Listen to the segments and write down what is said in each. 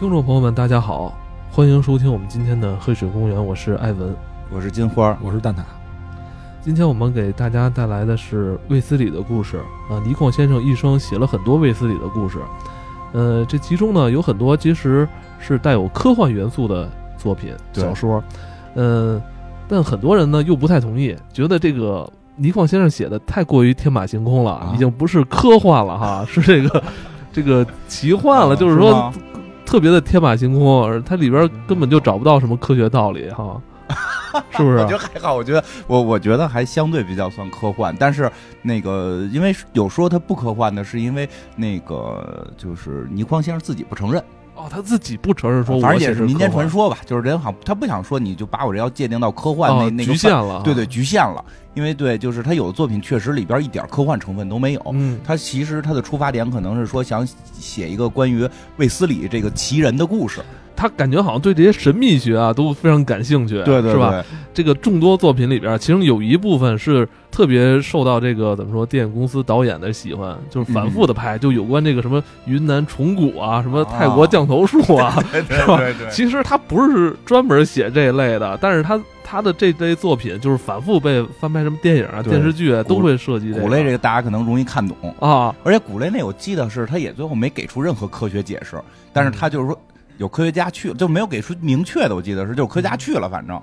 听众朋友们，大家好，欢迎收听我们今天的黑水公园，我是艾文。我是金花，我是蛋挞。今天我们给大家带来的是卫斯理的故事啊。倪匡先生一生写了很多卫斯理的故事，呃，这其中呢有很多其实是带有科幻元素的作品小说，嗯，但很多人呢又不太同意，觉得这个倪匡先生写的太过于天马行空了，啊已经不是科幻了哈，是这个这个奇幻了，啊就是说吗特别的天马行空，而它里边根本就找不到什么科学道理哈，是不是？我觉？得还好，我觉得我我觉得还相对比较算科幻，但是那个因为有说它不科幻的，是因为那个就是倪匡先生自己不承认，哦，他自己不承认说我也是民间传说吧，就是人好像他不想说你就把我这要界定到科幻那、哦那个局限了，对对，局限了，因为对就是他有的作品确实里边一点科幻成分都没有。嗯，他其实他的出发点可能是说想写一个关于卫斯理这个奇人的故事，他感觉好像对这些神秘学啊都非常感兴趣，对对是吧？这个众多作品里边，其中有一部分是特别受到这个怎么说电影公司导演的喜欢，就是反复的拍，就有关这个什么云南虫谷啊，什么泰国降头术啊，对对是吧？其实他不是专门写这一类的，但是他他的这类作品就是反复被翻拍，什么电影啊、电视剧啊都会涉及这古类这个个大家可能容易看懂，啊，而且古类那我记得是他也最后没给出任何科学解释，但是他就是说有科学家去，就没有给出明确的，我记得是就是科学家去了，反正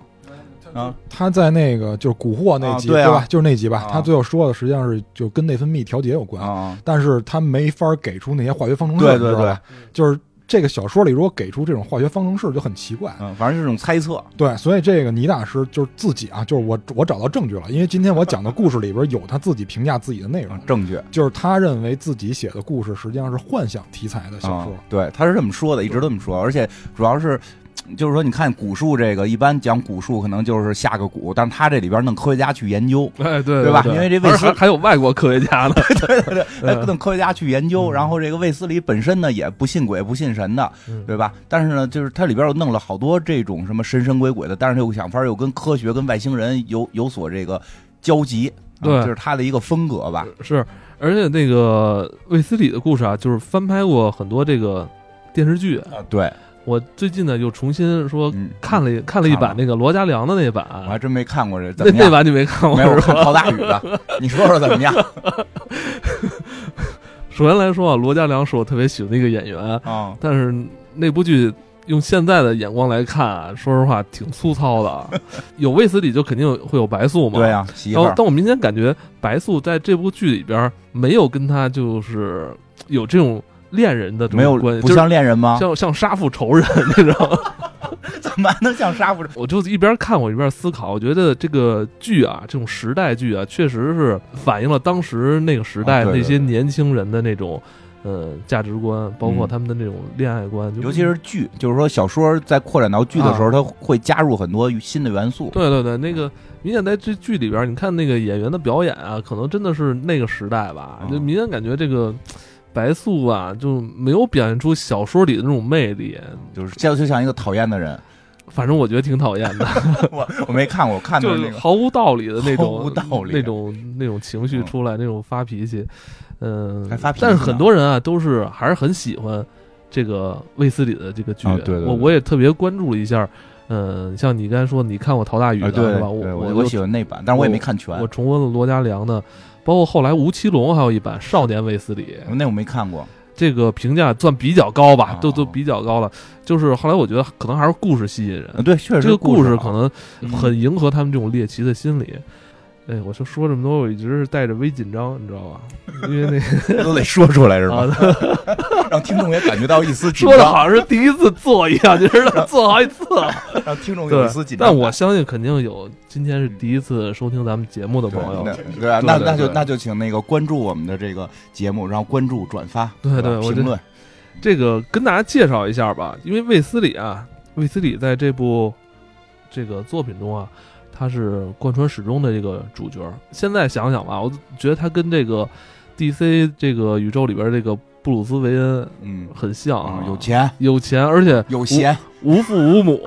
啊。他在那个就是蛊惑那集，啊对啊吧？就是那集吧。啊。他最后说的实际上是就跟内分泌调节有关，啊，但是他没法给出那些化学方程式，对对对。就是这个小说里如果给出这种化学方程式就很奇怪。嗯，反正是这种猜测，对，所以这个倪大师就是自己啊，就是我我找到证据了，因为今天我讲的故事里边有他自己评价自己的内容嗯，证据就是他认为自己写的故事实际上是幻想题材的小啊说。，对，他是这么说的，一直这么说，而且主要是。就是说，你看古树这个，一般讲古树可能就是下个蛊，但是他这里边弄科学家去研究，哎对对吧？因为这卫斯而还还有外国科学家呢，对对对，嗯。弄科学家去研究，嗯。然后这个卫斯理本身呢也不信鬼不信神的，嗯。对吧？但是呢，就是他里边又弄了好多这种什么神神鬼鬼的，但是又想法又跟科学跟外星人有有所这个交集，啊对。这是他的一个风格吧？是，而且那个卫斯理的故事啊，就是翻拍过很多这个电视剧。啊，对，我最近呢又重新说嗯，看了一看了一版那个罗家良的那版，我还真没看过这，怎那么样？那版你没看过没有？看陶大宇的，你说说怎么样 首先来说啊，罗家良是我特别喜欢的一个演员，啊？但是那部剧用现在的眼光来看啊，说实话挺粗糙的。有卫斯理就肯定会有白素嘛，对啊，媳妇儿但我但我明显感觉白素在这部剧里边没有跟他就是有这种恋人的没有关系，不就像恋人吗？像像杀父仇人那种。怎么还能像杀父？我就一边看我一边思考，我觉得这个剧啊，这种时代剧啊，确实是反映了当时那个时代那些年轻人的那种呃价值观，包括嗯他们的那种恋爱观，就尤其是剧，就是说小说在扩展到剧的时候，它会加入很多新的元素。对对对，那个明显在这剧里边，你看那个演员的表演啊，可能真的是那个时代吧，嗯就明显感觉这个白素啊，就没有表现出小说里的那种魅力。就是就就像一个讨厌的人，反正我觉得挺讨厌的，我我没看过，我看那个毫无道理的那毫种无道理那种那种情绪嗯出来，那种发脾气，嗯，还发脾气但是很多人啊，都是还是很喜欢这个卫斯理的这个剧，啊对对对我我也特别关注了一下。嗯，像你刚才说，你看过陶大宇的、啊，对是吧？我我我喜欢那版，但是我也没看全，我重温了罗家良的，包括后来吴奇隆还有一版《少年卫斯理》，那我没看过。这个评价算比较高吧，啊都都比较高了。就是后来我觉得可能还是故事吸引人，啊对，确实这个故事可能嗯很迎合他们这种猎奇的心理。哎，我就说这么多，我一直是带着微紧张，你知道吧？因为那 都得说出来是啊吧？，让听众也感觉到一丝紧说的张，好像是第一次做一样，你知道，做好几次了。让听众有一丝紧，张。但我相信肯定有今天是第一次收听咱们节目的对朋友，那对啊，那对对对那就那就请那个关注我们的这个节目，然后关注、转发，吧对对我这评论。这个跟大家介绍一下吧，因为卫斯理啊，卫斯理在这部这个作品中啊，他是贯穿始终的这个主角。现在想想吧，我觉得他跟这个 DC 这个宇宙里边这个布鲁斯韦恩嗯，很像啊，有钱。有钱，而且有闲，无父无母，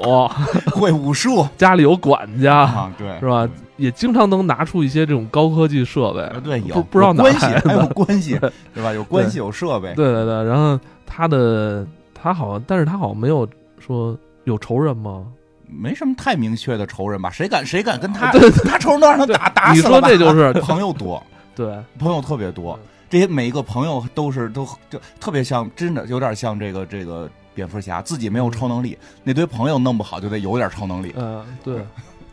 会武术。家里有管家，啊，对，是吧？也经常能拿出一些这种高科技设备，啊对，有不不知道哪有关系来，的。还有关系，对吧？有关系，有设备，对对对，然后他的他好像，但是他好像没有说有仇人吗？没什么太明确的仇人吧？谁敢谁敢跟他 他仇人都让他打打死了吧？说这就是 朋友多，对，朋友特别多嗯，这些每一个朋友都是都就特别像，真的有点像这个这个蝙蝠侠，自己没有超能力，那堆朋友弄不好就得有点超能力。嗯，对，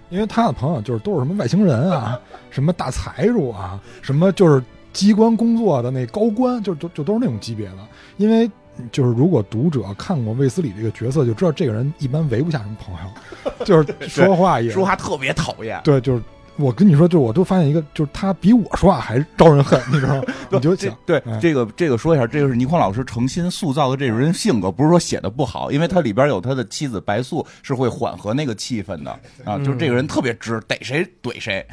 因为他的朋友就是都是什么外星人啊，什么大财主啊，什么就是机关工作的那高官，就就就都是那种级别的。因为就是如果读者看过卫斯理这个角色，就知道这个人一般围不下什么朋友，就是说话也说话特别讨厌，对，就是我跟你说，就是我都发现一个，就是他比我说话还招人恨，你知道吗？你就想，这对哎这个这个说一下，这个是倪匡老师诚心塑造的这种人性格，不是说写的不好，因为他里边有他的妻子白素是会缓和那个气氛的啊，就是这个人特别直，逮谁怼谁。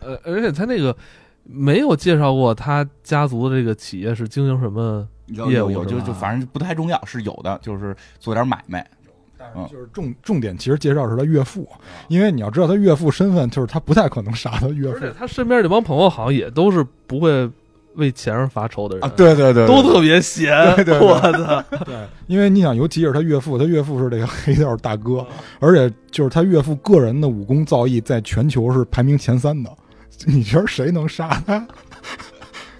呃，而且他那个没有介绍过他家族的这个企业是经营什么，有业务就就反正不太重要，是有的，就是做点买卖。但是就是重重点，其实介绍是他岳父，因为你要知道他岳父身份，就是他不太可能杀他岳父而且他身边这帮朋友好像也都是不会为钱而发愁的人，啊，对对对，都特别闲，对对对 我操，对，因为你想，尤其是他岳父，他岳父是这个黑道大嗯哥，而且就是他岳父个人的武功造诣在全球是排名前三的。你觉得谁能杀他？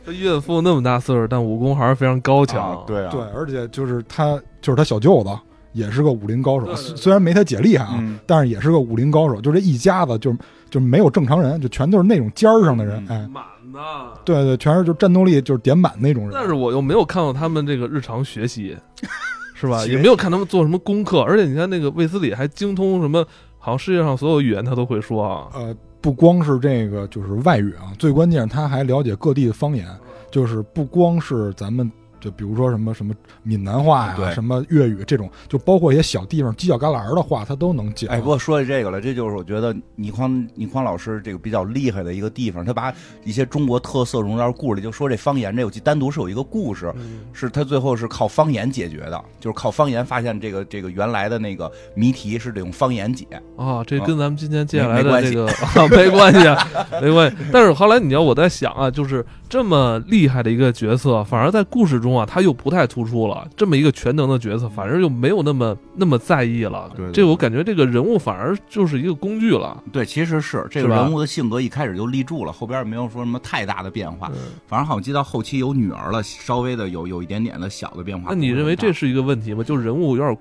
他岳父那么大岁数，但武功还是非常高强，啊对啊，对，而且就是他，就是他小舅子也是个武林高手，对虽虽然没他姐厉害啊，嗯但是也是个武林高手。就这一家子就就没有正常人，就全都是那种尖儿上的人，嗯哎，满的。对对，全是就战斗力就是点满那种人。但是我又没有看到他们这个日常学习，是吧？学也没有看他们做什么功课，而且你看那个卫斯理还精通什么，好像世界上所有语言他都会说啊。呃，不光是这个就是外语啊，最关键他还了解各地的方言，就是不光是咱们就比如说什么什么闽南话呀、对什么粤语这种，就包括一些小地方犄角旮旯的话，他都能讲。哎，不过说起这个了，这就是我觉得倪匡倪匡老师这个比较厉害的一个地方，他把一些中国特色融到故事里，就说这方言这有单独是有一个故事，嗯是他最后是靠方言解决的，就是靠方言发现这个这个原来的那个谜题是得用方言解。啊，这跟咱们今天接下来的没没关系这个啊没关系，啊，没关系。但是后来你要我在想啊，就是这么厉害的一个角色，反而在故事中啊，他又不太突出了。这么一个全能的角色，反而又没有那么那么在意了。对对这我感觉这个人物反而就是一个工具了。对，其实是这个人物的性格一开始就立住了，后边也没有说什么太大的变化。嗯反正好像记到后期有女儿了，稍微的有有一点点的小的变化。那你认为这是一个问题吗？就人物有点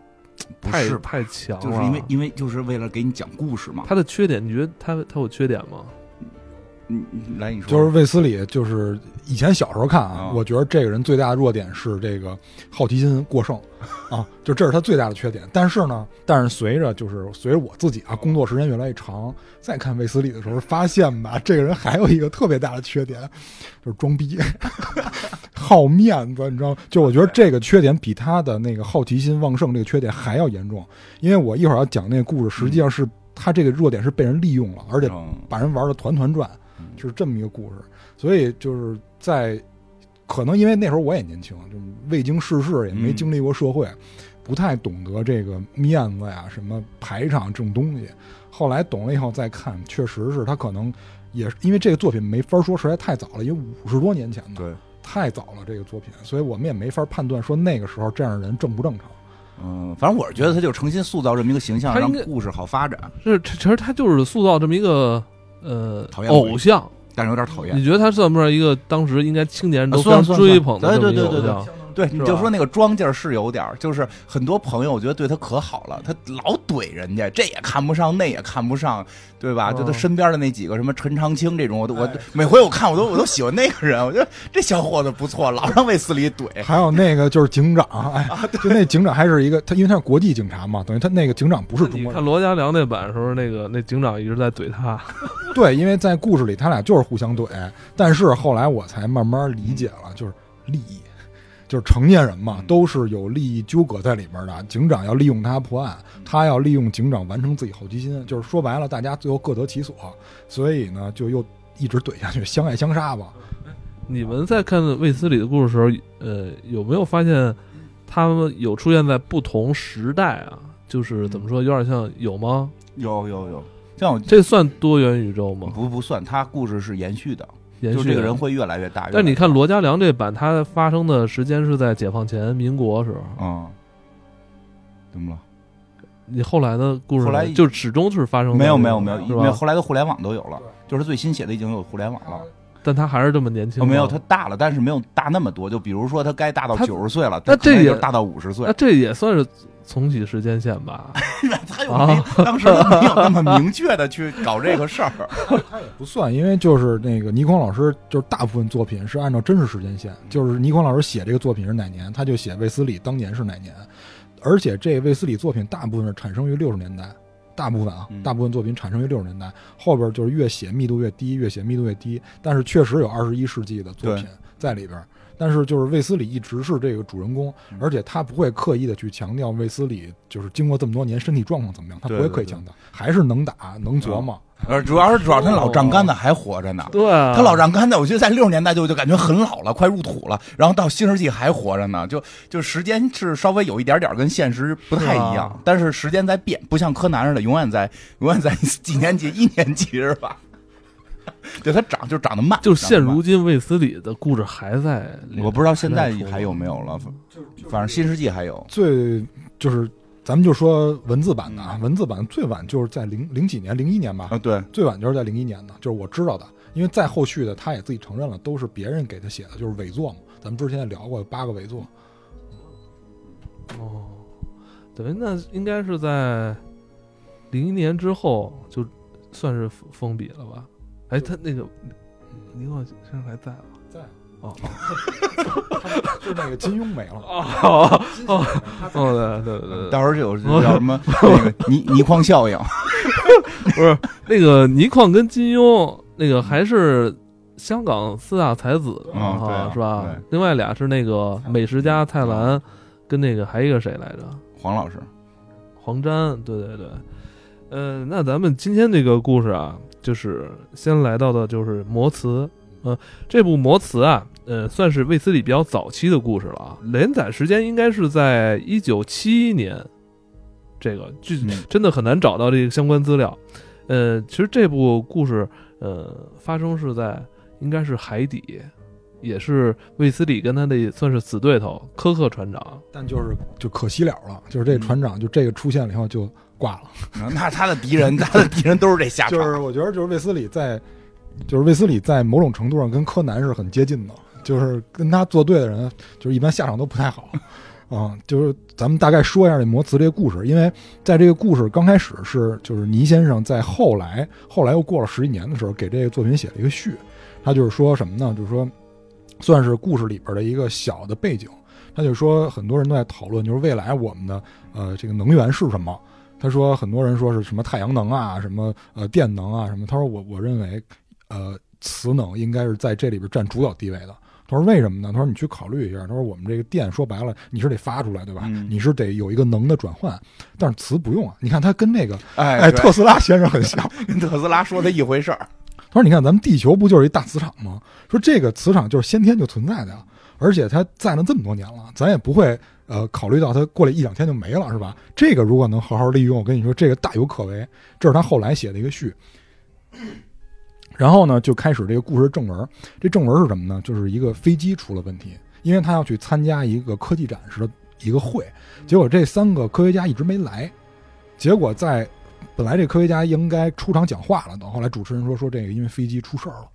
太不是？太强了，就是因为因为就是为了给你讲故事嘛。他的缺点，你觉得他他有缺点吗？来你说，就是卫斯理，就是以前小时候看啊啊，我觉得这个人最大的弱点是这个好奇心过剩 啊，就这是他最大的缺点。但是呢，但是随着就是随着我自己啊工作时间越来越长，再看卫斯理的时候，发现吧，这个人还有一个特别大的缺点，就是装逼，好面子，你知道吗？就我觉得这个缺点比他的那个好奇心旺盛这个缺点还要严重，因为我一会儿要讲那个故事，实际上是他这个弱点是被人利用了，而且嗯把人玩的团团转。就是这么一个故事，所以就是在可能因为那时候我也年轻，就未经世事，也没嗯经历过社会，不太懂得这个面子呀、什么排场这种东西。后来懂了以后再看，确实是他可能也是因为这个作品没法说实在太早了，因为五十多年前的，对，太早了这个作品，所以我们也没法判断说那个时候这样的人正不正常。嗯，反正我是觉得他就诚心塑造这么一个形象，让故事好发展，是，其实他就是塑造这么一个呃讨厌鬼偶像。但是有点讨厌你。觉得他算不算一个当时应该青年人都啊非常追捧的这么对对对对一个偶像？对，你就说那个装劲儿是有点儿，就是很多朋友我觉得对他可好了，他老怼人家，这也看不上，那也看不上，对吧？就他嗯身边的那几个什么陈长青这种，我都我哎每回我看我都我都喜欢那个人，我觉得这小伙子不错，老让卫斯理怼。还有那个就是警长，哎，就那警长还是一个他，因为他是国际警察嘛，等于他那个警长不是中国人看。罗家良那版的时候，那个那警长一直在怼他，对，因为在故事里他俩就是互相怼，但是后来我才慢慢理解了，就是利益，就是成年人嘛，嗯都是有利益纠葛在里面的。警长要利用他破案，他要利用警长完成自己好奇心，就是说白了，大家最后各得其所，所以呢，就又一直怼下去，相爱相杀吧。你们在看卫斯理的故事的时候，呃，有没有发现他们有出现在不同时代啊？就是怎么说，有点像有吗？有有有，像我这算多元宇宙吗？不不算，他故事是延续的，延续就这个人。会越来越大。但你看罗家良这版，它发生的时间是在解放前民国时候，大，嗯，怎么了？你后来的故事后来就始终是发生没有没有没有没有，因为后来的互联网都有了，就是最新写的已经有互联网了。但他还是这么年轻吗，哦，没有，他大了，但是没有大那么多。就比如说，他该大到他九十岁了，那他这也大到五十岁那。这也算是重启时间线吧？他又没，当时他没有那么明确的去搞这个事儿。他也不算，因为就是那个倪匡老师，就是大部分作品是按照真实时间线，就是倪匡老师写这个作品是哪年，他就写卫斯理当年是哪年，而且这卫斯理作品大部分是产生于六十年代，大部分啊嗯，大部分作品产生于六十年代，后边就是越写密度越低，越写密度越低，但是确实有二十一世纪的作品在里边。但是就是卫斯理一直是这个主人公，嗯而且他不会刻意的去强调卫斯理就是经过这么多年身体状况怎么样，他不会刻意强调，还是能打能琢磨。呃，主要是主要他老丈杆子还活着呢。对啊，他老丈杆子，我觉得在六十年代就就感觉很老了，快入土了。然后到新世纪还活着呢，就就时间是稍微有一点点跟现实不太一是样啊，但是时间在变，不像柯南似的永远在永远在 几年级一年级是吧？对他长就长得慢，就现如今卫斯理的故事还在，我不知道现在还有没有了，反正新世纪还有。最就是咱们就说文字版的啊，嗯文字版最晚就是在零零几年，零一年吧，啊，对，最晚就是在零一年的，就是我知道的，因为再后续的他也自己承认了，都是别人给他写的，就是伪作嘛。咱们之前也聊过八个伪作，哦，等于那应该是在零一年之后，就算是封封笔了吧？哎，他那个尼克先生还在吗？就是那个金庸没了，哦哦哦，对对对对，到时候就有这叫什么 那个倪倪匡效应，不是那个倪匡跟金庸，那个还是香港四大才子嗯对啊是吧？对？另外俩是那个美食家蔡澜，跟那个还一个谁来着？黄老师，黄沾，对对对，呃，那咱们今天这个故事啊，就是先来到的就是魔词，呃，这部魔词啊，呃，算是卫斯理比较早期的故事了啊，连载时间应该是在一九七一年，这个具嗯真的很难找到这个相关资料，呃，其实这部故事，呃，发生是在应该是海底。也是卫斯理跟他的算是死对头科克船长，但就是就可惜了了，就是这个船长就这个出现了以后就挂了。那他的敌人，他的敌人都是这下场。就是我觉得就是卫斯理在，就是卫斯理在某种程度上跟柯南是很接近的，就是跟他作对的人，就是一般下场都不太好。啊、就是咱们大概说一下这魔词这个故事，因为在这个故事刚开始是就是倪先生在后来后来又过了十几年的时候给这个作品写了一个序，他就是说什么呢？就是说算是故事里边的一个小的背景。他就说很多人都在讨论，就是未来我们的呃这个能源是什么？他说很多人说是什么太阳能啊，什么呃电能啊什么。他说我我认为呃磁能应该是在这里边占主导地位的。他说为什么呢？他说你去考虑一下。他说我们这个电说白了你是得发出来对吧？嗯你是得有一个能的转换，但是磁不用啊。你看他跟那个哎哎特斯拉先生很像。跟特斯拉说的一回事儿。他说：“你看，咱们地球不就是一大磁场吗？说这个磁场就是先天就存在的呀，而且它在了这么多年了，咱也不会呃考虑到它过来一两天就没了，是吧？这个如果能好好利用，我跟你说，这个大有可为。这是他后来写的一个序。然后呢，就开始这个故事正文。这正文是什么呢？就是一个飞机出了问题，因为他要去参加一个科技展示的一个会，结果这三个科学家一直没来，结果在本来这科学家应该出场讲话了等，后来主持人说说这个因为飞机出事儿了，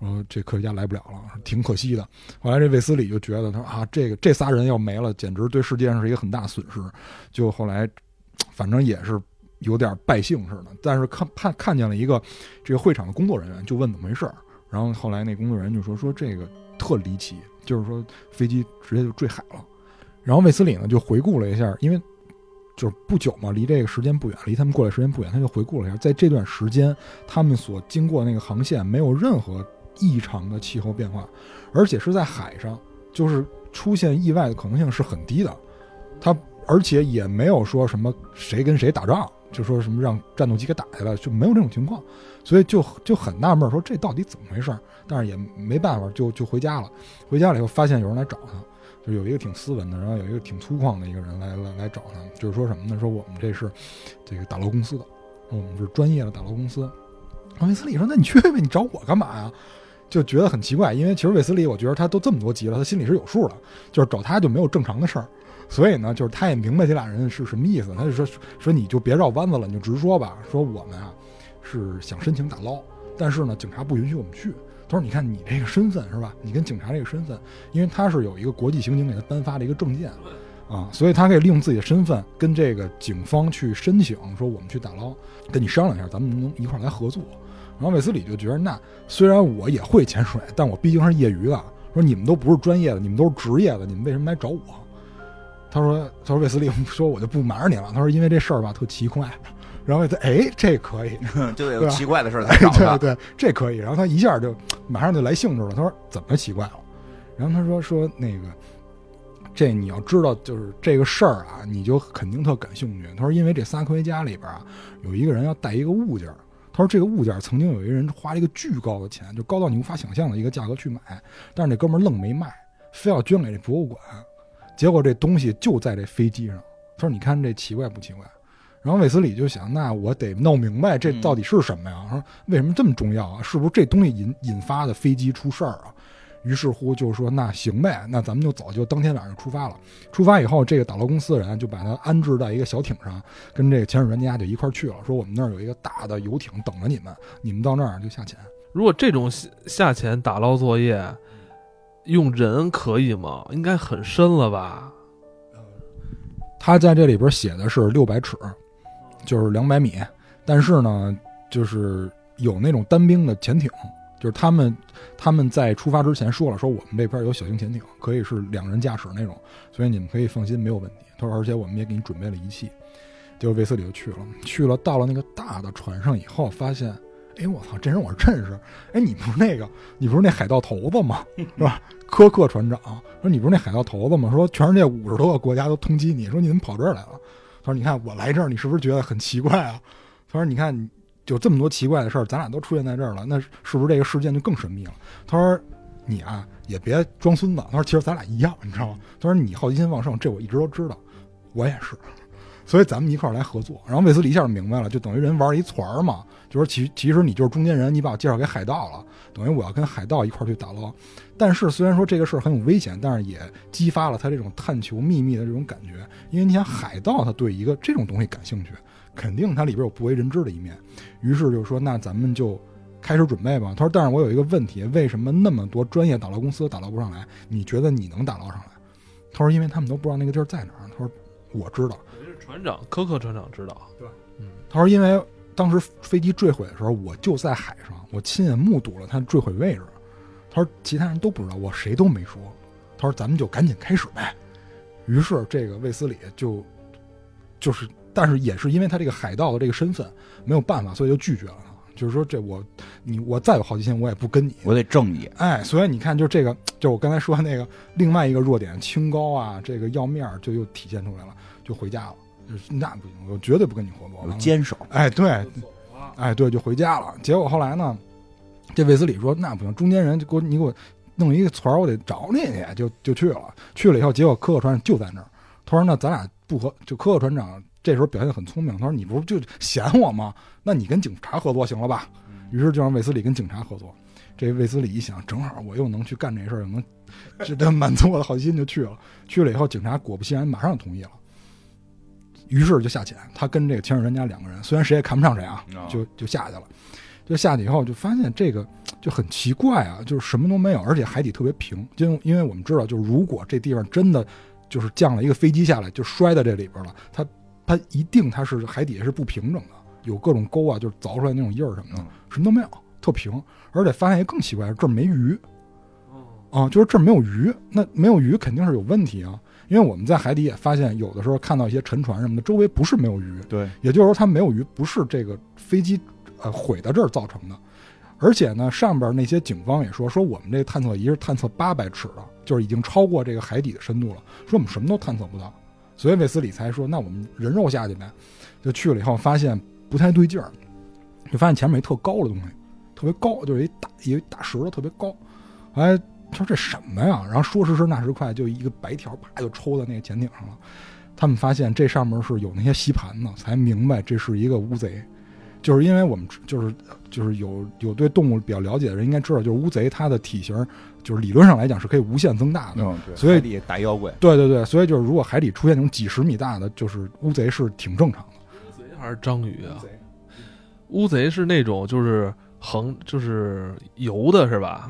说这科学家来不了了，挺可惜的。后来这卫斯理就觉得他说啊，这个这仨人要没了，简直对世界上是一个很大损失。就后来反正也是有点败兴似的，但是看看看见了一个这个会场的工作人员，就问怎么回事儿，然后后来那工作人员就说说这个特离奇，就是说飞机直接就坠海了。然后卫斯理呢就回顾了一下，因为就是不久嘛，离这个时间不远，离他们过来时间不远，他就回顾了一下，在这段时间他们所经过那个航线没有任何异常的气候变化，而且是在海上，就是出现意外的可能性是很低的。他而且也没有说什么谁跟谁打仗，就说什么让战斗机给打下来，就没有这种情况，所以就就很纳闷，说这到底怎么回事儿？但是也没办法，就就回家了。回家了以后，发现有人来找他，就有一个挺斯文的，然后有一个挺粗犷的一个人来来来找他，就是说什么呢？说我们这是这个打捞公司的，我们是专业的打捞公司。然后卫斯理说：“那你去呗，你找我干嘛呀？”就觉得很奇怪，因为其实卫斯理，我觉得他都这么多集了，他心里是有数的，就是找他就没有正常的事儿。所以呢，就是他也明白这俩人是什么意思，他就说说你就别绕弯子了，你就直说吧。说我们啊是想申请打捞，但是呢，警察不允许我们去。他说：“你看你这个身份是吧？你跟警察这个身份，因为他是有一个国际刑警给他颁发的一个证件，啊，所以他可以利用自己的身份跟这个警方去申请，说我们去打捞，跟你商量一下，咱们能不能一块来合作。”然后韦斯理就觉得，那虽然我也会潜水，但我毕竟是业余的。说你们都不是专业的，你们都是职业的，你们为什么来找我？他说：“他说卫斯利说我就不瞒着你了。他说因为这事儿吧特奇怪。然后他哎这可以，就有奇怪的事儿才找他。对对，这可以。然后他一下就马上就来兴致了。他说怎么奇怪了？然后他说说那个这你要知道，就是这个事儿啊，你就肯定特感兴趣。他说因为这仨科学家里边啊，有一个人要带一个物件。他说这个物件曾经有一个人花了一个巨高的钱，就高到你无法想象的一个价格去买，但是那哥们儿愣没卖，非要捐给这博物馆。结果这东西就在这飞机上。他说你看这奇怪不奇怪？然后韦斯理就想，那我得弄明白这到底是什么呀？说为什么这么重要啊？是不是这东西引引发的飞机出事儿啊？于是乎就说那行呗，那咱们就早就当天晚上出发了。出发以后，这个打捞公司的人就把他安置在一个小艇上，跟这个潜水专家就一块儿去了。说我们那儿有一个大的游艇等着你们，你们到那儿就下潜。如果这种下下潜打捞作业用人可以吗？应该很深了吧？他在这里边写的是六百尺，就是两百米，但是呢，就是有那种单兵的潜艇，就是他们他们在出发之前说了，说我们这边有小型潜艇，可以是两人驾驶那种，所以你们可以放心，没有问题。他说，而且我们也给你准备了仪器。结果卫斯理就去了，去了到了那个大的船上以后，发现，哎，我操，这人我认识，哎，你不是那个，你不是那海盗头子吗？是吧？科克船长说：“你不是那海盗头子吗？说全世界五十多个国家都通缉你，说你怎么跑这儿来了？”他说：“你看我来这儿，你是不是觉得很奇怪啊？”他说：“你看，有这么多奇怪的事儿，咱俩都出现在这儿了，那是不是这个事件就更神秘了？”他说：“你啊，也别装孙子。”他说：“其实咱俩一样，你知道吗？”他说：“你好奇心旺盛，这我一直都知道，我也是，所以咱们一块儿来合作。”然后卫斯理一下就明白了，就等于人玩一团儿嘛，就说其其实你就是中间人，你把我介绍给海盗了，等于我要跟海盗一块儿去打捞。但是虽然说这个事儿很有危险，但是也激发了他这种探求秘密的这种感觉。因为你想，海盗他对一个这种东西感兴趣，肯定它里边有不为人知的一面。于是就说，那咱们就开始准备吧。他说，但是我有一个问题，为什么那么多专业打捞公司都打捞不上来？你觉得你能打捞上来？他说，因为他们都不知道那个地儿在哪儿。他说，我知道。是船长科克船长知道，对，嗯他说，因为当时飞机坠毁的时候，我就在海上，我亲眼目睹了它坠毁位置。他说其他人都不知道，我谁都没说。他说咱们就赶紧开始呗。于是这个卫斯理就就是，但是也是因为他这个海盗的这个身份没有办法，所以就拒绝了他。就是说这我你我再有好奇心，我也不跟你。我得正义。哎，所以你看，就这个，就我刚才说的那个另外一个弱点，清高啊，这个要面儿就又体现出来了，就回家了。就是那不行，我绝对不跟你合作。我坚守，哎，对，哎，对，就回家了。结果后来呢，这卫斯理说：“那不行，中间人就给我你给我弄一个团儿，我得找你去。”就就去了。去了以后，结果科克船长就在那儿。他说：“那咱俩不合。”就科克船长这时候表现得很聪明。他说：“你不是就嫌我吗？那你跟警察合作行了吧？”于是就让卫斯理跟警察合作。这卫斯理一想，正好我又能去干这事儿，又能 这这满足我的好奇心，就去了。去了以后，警察果不其然马上就同意了。于是就下潜，他跟这个潜水专家两个人，虽然谁也看不上谁啊，啊就就下去了。就下去以后，就发现这个就很奇怪啊，就是什么都没有，而且海底特别平。就因为我们知道，就是如果这地方真的就是降了一个飞机下来，就摔在这里边了，它它一定它是海底下是不平整的，有各种沟啊，就是凿出来那种印儿什么的，嗯什么都没有，特平。而且发现一个更奇怪的，这儿没鱼哦，啊，就是这儿没有鱼，那没有鱼肯定是有问题啊。因为我们在海底也发现，有的时候看到一些沉船什么的，周围不是没有鱼，对，也就是说它没有鱼不是这个飞机呃毁在这儿造成的。而且呢，上边那些警方也说，说我们这探测仪是探测八百尺的，就是已经超过这个海底的深度了，说我们什么都探测不到。所以卫斯理才说，那我们人肉下去呗。就去了以后，发现不太对劲儿，就发现前面一特高的东西，特别高，就是一大一大石头特别高。后来他说这什么呀？然后说时迟那时快，就一个白条啪就抽到那个潜艇上了。他们发现这上面是有那些吸盘的，才明白这是一个乌贼。就是因为我们就是就是有有对动物比较了解的人应该知道，就是乌贼它的体型就是理论上来讲是可以无限增大的。嗯，所以海底打妖怪，对对对，所以就是如果海底出现那种几十米大的，就是乌贼是挺正常的。乌贼还是章鱼啊？乌贼是那种就是横就是游的是吧？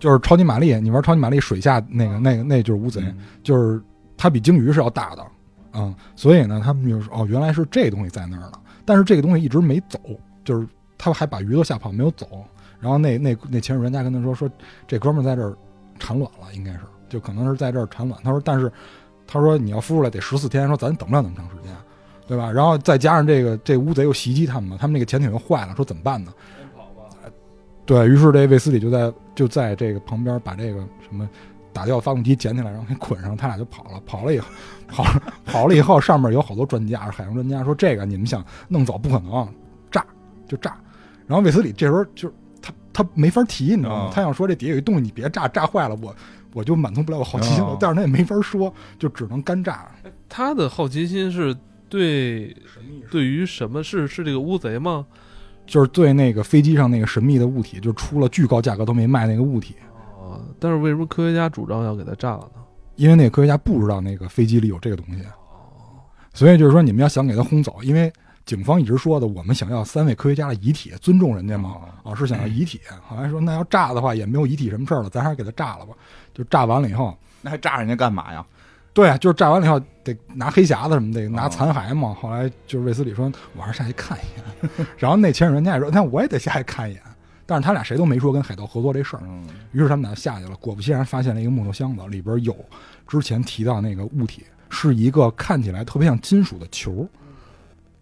就是超级玛丽，你玩超级玛丽水下那个那个那就是乌贼，嗯。就是它比鲸鱼是要大的，嗯，所以呢，他们就说哦，原来是这东西在那儿呢，但是这个东西一直没走，就是他还把鱼都吓跑没有走，然后那那那潜水专家跟他说说这哥们儿在这儿产卵了，应该是就可能是在这儿产卵，他说但是他说你要孵出来得十四天，说咱等不了那么长时间，对吧？然后再加上这个这乌贼又袭击他们了，他们那个潜艇又坏了，说怎么办呢？对于是，这卫斯理就在就在这个旁边把这个什么打掉发动机捡起来，然后给捆上，他俩就跑了。跑了以后，跑跑了以后，上面有好多专家，海洋专家说这个你们想弄走不可能，炸就炸。然后卫斯理这时候就他他没法提，你知道吗？哦他想说这底下有一东西，你别炸，炸坏了我我就满足不了我好奇心了。哦但是他也没法说，就只能干炸。他的好奇心是对对于什么是是这个乌贼吗？就是对那个飞机上那个神秘的物体，就出了巨高价格都没卖那个物体。哦，但是为什么科学家主张要给它炸了呢？因为那个科学家不知道那个飞机里有这个东西，哦所以就是说你们要想给他轰走，因为警方一直说的，我们想要三位科学家的遗体，尊重人家嘛，啊是想要遗体。后来说那要炸的话也没有遗体什么事儿了，咱还是给他炸了吧。就炸完了以后，那还炸人家干嘛呀？对啊，就是炸完了以后得拿黑匣子什么的，拿残骸嘛。后来就是卫斯理说，我还是下去看一眼。然后那潜水专家也说，那我也得下去看一眼。但是他俩谁都没说跟海盗合作这事儿。嗯，于是他们俩下去了，果不其然发现了一个木头箱子，里边有之前提到那个物体，是一个看起来特别像金属的球。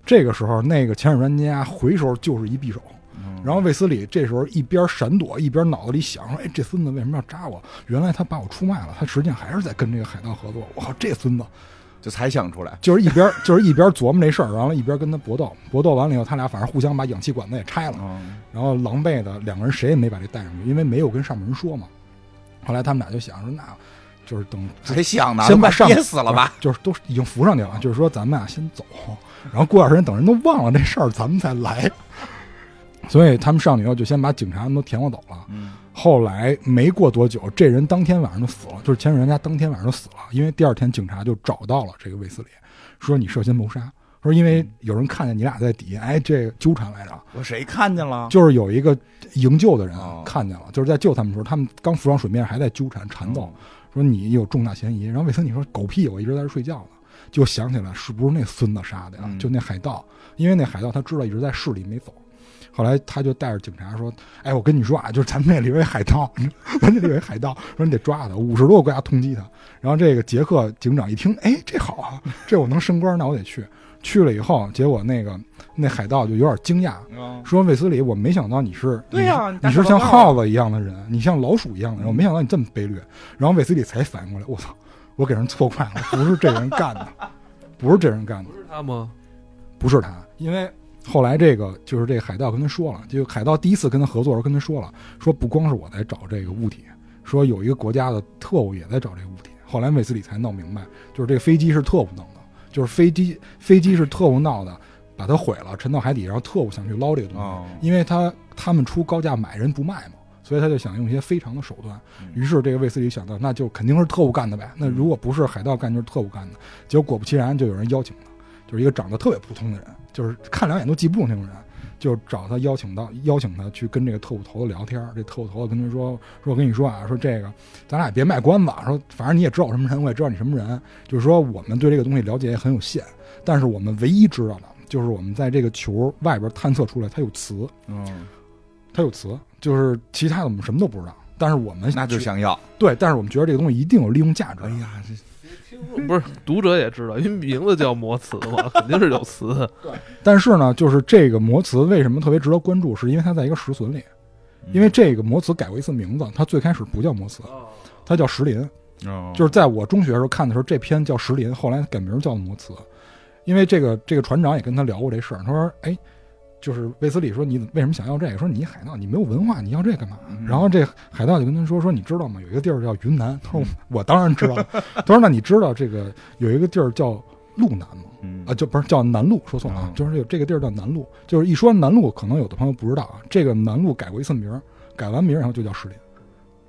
这个时候，那个潜水专家回手就是一匕首，嗯然后卫斯理这时候一边闪躲，一边脑子里想说：“哎，这孙子为什么要扎我？原来他把我出卖了，他实际上还是在跟这个海盗合作。我靠，这孙子！”就才想出来，就是一边就是一边琢磨这事儿，然后一边跟他搏斗，搏斗完了以后，他俩反正互相把氧气管子也拆了，嗯，然后狼狈的两个人谁也没把这带上去，因为没有跟上面人说嘛。后来他们俩就想说，那就是等 谁想呢，先把上憋死了吧？？就是都已经扶上去了，就是说咱们啊先走，然后过段时间等人都忘了这事儿，咱们再来。所以他们上去以后就先把警察们都填过走了。嗯，后来没过多久，这人当天晚上就死了，就是潜水员家当天晚上就死了，因为第二天警察就找到了这个卫斯理，说你涉嫌谋杀，说因为有人看见你俩在底下，哎，这纠缠来着，我谁看见了？就是有一个营救的人哦看见了，就是在救他们的时候，他们刚浮上水面还在纠缠缠斗，说你有重大嫌疑。然后卫斯理说狗屁，我一直在这睡觉呢，就想起来是不是那孙子杀的呀？嗯就那海盗，因为那海盗他知道一直在市里没走。后来他就带着警察说：“哎，我跟你说啊，就是咱们那里有一海盗，咱这里有一海盗，说你得抓他，五十多个国家通缉他。”然后这个杰克警长一听，哎，这好啊，这我能升官，那我得去。去了以后，结果那个那海盗就有点惊讶，嗯，说卫斯理，我没想到你是对呀你是你是像耗子一样的人，你像老鼠一样的人，我没想到你这么卑劣。然后卫斯理才反应过来，我操，我给人错怪了，不是这人干的，不是这人干的，不是他吗？不是他，因为后来这个就是这个海盗跟他说了，就海盗第一次跟他合作的时候跟他说了，说不光是我在找这个物体，说有一个国家的特务也在找这个物体。后来卫斯理才闹明白，就是这个飞机是特务弄的，就是飞机飞机是特务闹的，把它毁了，沉到海底，然后特务想去捞这个东西。哦，因为他他们出高价买人不卖嘛，所以他就想用一些非常的手段。嗯于是这个卫斯理想到，那就肯定是特务干的呗。那如果不是海盗干，就是特务干的。结果果不其然，就有人邀请他，就是一个长得特别普通的人，就是看两眼都记不住那种人，就找他邀请到邀请他去跟这个特务头子聊天。这特务头子跟他说：“说我跟你说啊，说这个咱俩别卖关子，说反正你也知道我什么人，我也知道你什么人。就是说我们对这个东西了解也很有限，但是我们唯一知道的就是我们在这个球外边探测出来它有磁。”嗯，它有磁，就是其他的我们什么都不知道。但是我们那就想要。对，但是我们觉得这个东西一定有利用价值。哎呀，这 不是读者也知道，因为名字叫魔磁嘛，肯定是有磁。但是呢，就是这个魔磁为什么特别值得关注，是因为它在一个石笋里，因为这个魔磁改过一次名字，它最开始不叫魔磁，它叫石林。哦就是在我中学的时候看的时候，这篇叫石林，后来改名叫魔磁，因为这个这个船长也跟他聊过这事儿，他说，哎。就是卫斯理说你为什么想要这个？说你海盗，你没有文化，你要这干嘛？嗯然后这海盗就跟他说说你知道吗？有一个地儿叫云南。他说我当然知道。他说那你知道这个有一个地儿叫路南吗？嗯啊，就不是叫南路，说错了就是有这个地儿叫南路。就是一说南路，可能有的朋友不知道啊，这个南路改过一次名儿，改完名儿然后就叫石林。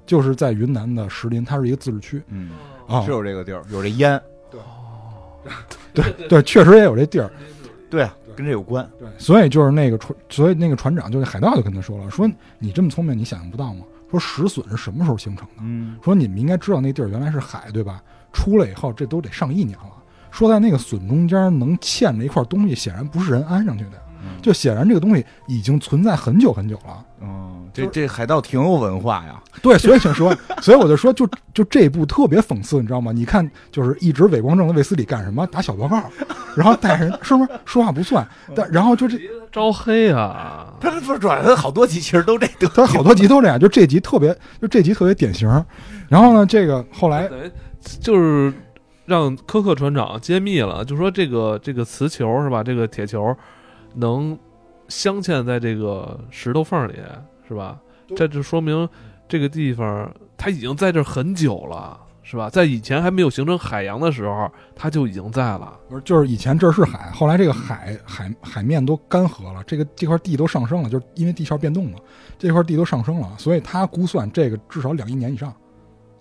就是在云南的石林，它是一个自治区嗯，啊是。有这个地儿，有这烟，对 对，确实也有这地儿。对啊，跟这有关。对，所以就是那个船，所以那个船长就是海盗就跟他说了，说你这么聪明，你想象不到吗？说石笋是什么时候形成的？嗯，说你们应该知道那地儿原来是海，对吧？出来以后，这都得上亿年了。说在那个笋中间能嵌着一块东西，显然不是人安上去的，嗯就显然这个东西已经存在很久很久了。嗯，这这海盗挺有文化呀。对，所以想说，所以我就说，就就这一部特别讽刺，你知道吗？你看，就是一直伪光正的卫斯理干什么？打小报告，然后带人是不是说话不算？但然后就这，招黑啊！他这不是转他好多集其实都这德他好多集都这样，就这集特别，就这集特别典型。然后呢，这个后来就是让科克船长揭秘了，就说这个这个磁球是吧？这个铁球能镶嵌在这个石头缝里是吧？这就说明这个地方它已经在这很久了。是吧？在以前还没有形成海洋的时候，它就已经在了。不是就是以前这是海，后来这个海海海面都干涸了，这个这块地都上升了，就是因为地壳变动了，这块地都上升了，所以他估算这个至少两亿年以上，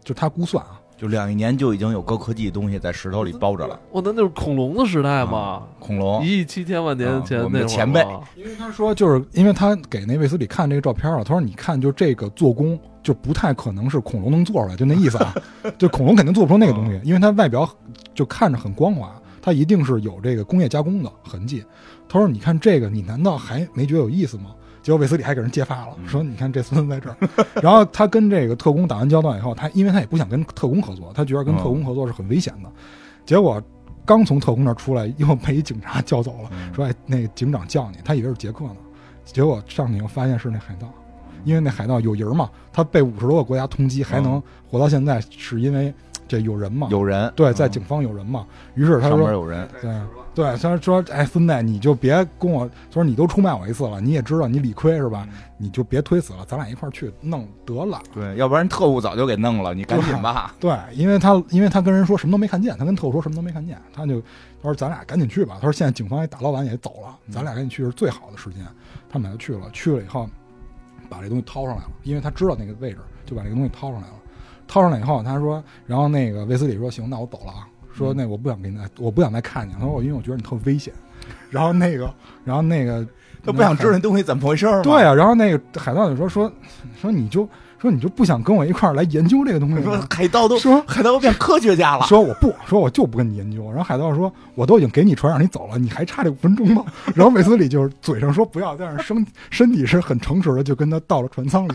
就他估算啊。就两亿年就已经有高科技的东西在石头里包着了。我那就是恐龙的时代嘛，恐龙，一亿七千万年前啊我们的前辈因为他说，就是因为他给那卫斯理看这个照片了，他说你看，就这个做工就不太可能是恐龙能做出来，就那意思啊，就恐龙肯定做不出那个东西，因为它外表就看着很光滑，它一定是有这个工业加工的痕迹。他说，你看这个，你难道还没觉得有意思吗？结果卫斯理还给人揭发了，说你看这孙子在这儿。然后他跟这个特工打完交道以后，他因为他也不想跟特工合作，他觉得跟特工合作是很危险的。结果刚从特工那儿出来，又被一警察叫走了。嗯说哎，那个警长叫你，他以为是杰克呢，结果上去以后发现是那海盗，因为那海盗有人嘛，他被五十多个国家通缉，还能活到现在，是因为这有人吗？有人对，在嗯警方有人嘛。于是他说，上面有人，对对，他说哎，孙子，你就别跟我他说你都出卖我一次了，你也知道你理亏是吧？你就别推辞了，咱俩一块儿去弄得了。对，要不然特务早就给弄了，你赶紧吧。对，因为他因为他跟人说什么都没看见，他跟特务说什么都没看见，他就他说咱俩赶紧去吧。他说现在警方也打捞完也走了，咱俩赶紧去是最好的时间。他们俩就去了，去了以后把这东西掏上来了，因为他知道那个位置，就把这个东西掏上来了。掏上来以后，他说，然后那个卫斯理说行，那我走了啊。说那我不想给你再，我不想再看见。他说我因为我觉得你特危险。然后那个，然后那个 他不想知道那东西怎么回事儿？对啊，然后那个海盗就说说说你就说你就不想跟我一块儿来研究这个东西说？海盗都说海盗都变科学家了。说我不说我就不跟你研究。然后海盗说我都已经给你船让你走了，你还差这五分钟吗？然后韦斯理就是嘴上说不要，但是身身体是很诚实的，就跟他到了船舱里。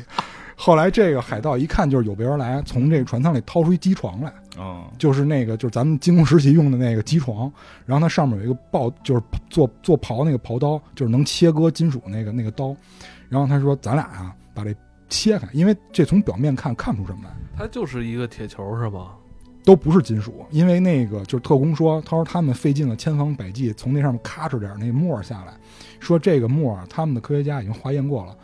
后来这个海盗一看就是有备而来，从这个船舱里掏出一机床来，嗯，就是那个就是咱们金工实习用的那个机床，然后它上面有一个刨，就是做做刨那个刨刀，就是能切割金属那个那个刀。然后他说咱俩啊把这切开，因为这从表面看看不出什么来。它就是一个铁球是吧？都不是金属，因为那个就是特工说，他说他们费尽了千方百计从那上面咔哧点儿那沫儿下来，说这个沫儿他们的科学家已经化验过了，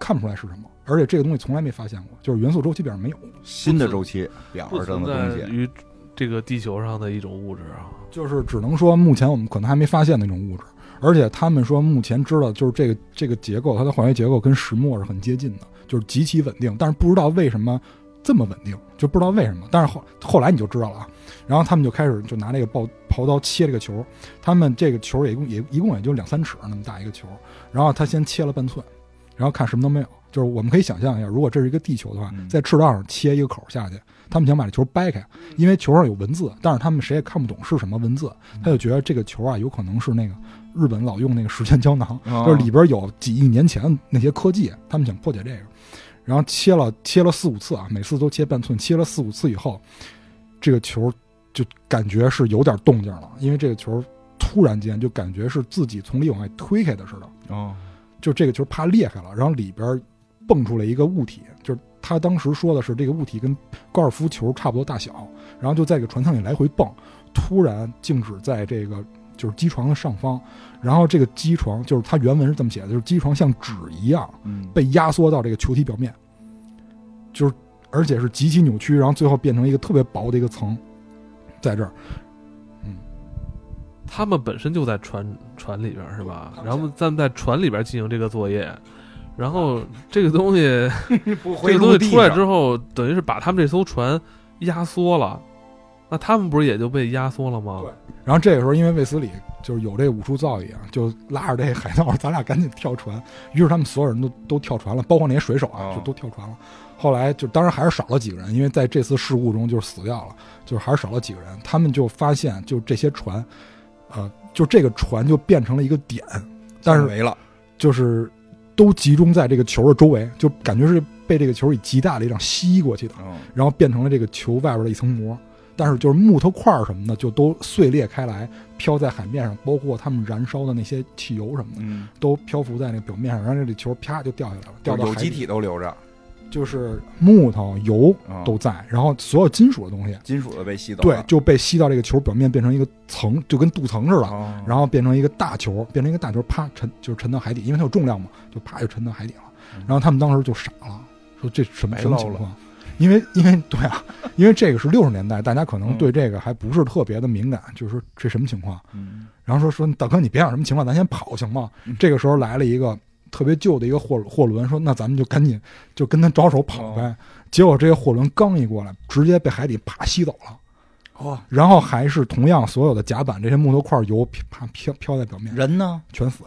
看不出来是什么，而且这个东西从来没发现过，就是元素周期表上没有，新的周期表上的东西，在于这个地球上的一种物质啊。就是只能说目前我们可能还没发现那种物质，而且他们说目前知道就是这个这个结构，它的化学结构跟石墨是很接近的，就是极其稳定，但是不知道为什么这么稳定，就不知道为什么。但是后后来你就知道了啊，然后他们就开始就拿这个刨刨刀切这个球，他们这个球也一共也一共也就两三尺那么大一个球，然后他先切了半寸，然后看什么都没有。就是我们可以想象一下，如果这是一个地球的话，嗯。在赤道上切一个口下去，他们想把这球掰开，因为球上有文字，但是他们谁也看不懂是什么文字，他就觉得这个球啊有可能是那个日本老用那个时间胶囊，哦。就是里边有几亿年前那些科技，他们想破解这个，然后切了切了四五次啊，每次都切半寸，切了四五次以后，这个球就感觉是有点动静了，因为这个球突然间就感觉是自己从里往外推开的似的，哦，就这个球啪裂开了，然后里边蹦出来一个物体，就是他当时说的是这个物体跟高尔夫球差不多大小，然后就在这个船舱里来回蹦，突然静止在这个就是机床的上方，然后这个机床就是它原文是这么写的，就是机床像纸一样嗯，被压缩到这个球体表面，就是而且是极其扭曲，然后最后变成一个特别薄的一个层，在这儿。他们本身就在船船里边是吧？然后咱们在船里边进行这个作业，然后这个东西，不这个东西出来之后，等于是把他们这艘船压缩了，那他们不是也就被压缩了吗？对然后这个时候，因为卫斯理就是有这武术造诣啊，就拉着这海盗，咱俩赶紧跳船。于是他们所有人都都跳船了，包括那些水手啊，哦就都跳船了。后来就当然还是少了几个人，因为在这次事故中就是死掉了，就是还是少了几个人。他们就发现，就这些船，呃，就这个船就变成了一个点，但是没了，就是都集中在这个球的周围，就感觉是被这个球以极大的力量吸过去的。嗯然后变成了这个球外边的一层膜。但是就是木头块儿什么的，就都碎裂开来，飘在海面上，包括他们燃烧的那些汽油什么的，嗯，都漂浮在那个表面上，然后这球啪就掉下来了，掉到海底有机体都留着，就是木头、油嗯都在，然后所有金属的东西，金属的被吸走，，对就被吸到这个球表面，变成一个层，就跟镀层似的，哦然后变成一个大球，变成一个大球，啪沉就是沉到海底，因为它有重量嘛，就啪就沉到海底了。嗯然后他们当时就傻了，说这什么什么情况？因为因为对啊，因为这个是六十年代，大家可能嗯对这个还不是特别的敏感，就是说这什么情况？嗯然后说说大哥你别想什么情况，咱先跑行吗嗯？这个时候来了一个特别旧的一个货货轮，说那咱们就赶紧就跟他招手跑呗。哦结果这个货轮刚一过来，直接被海底啪吸走了。哦，然后还是同样所有的甲板这些木头块油啪飘飘在表面，人呢？全死，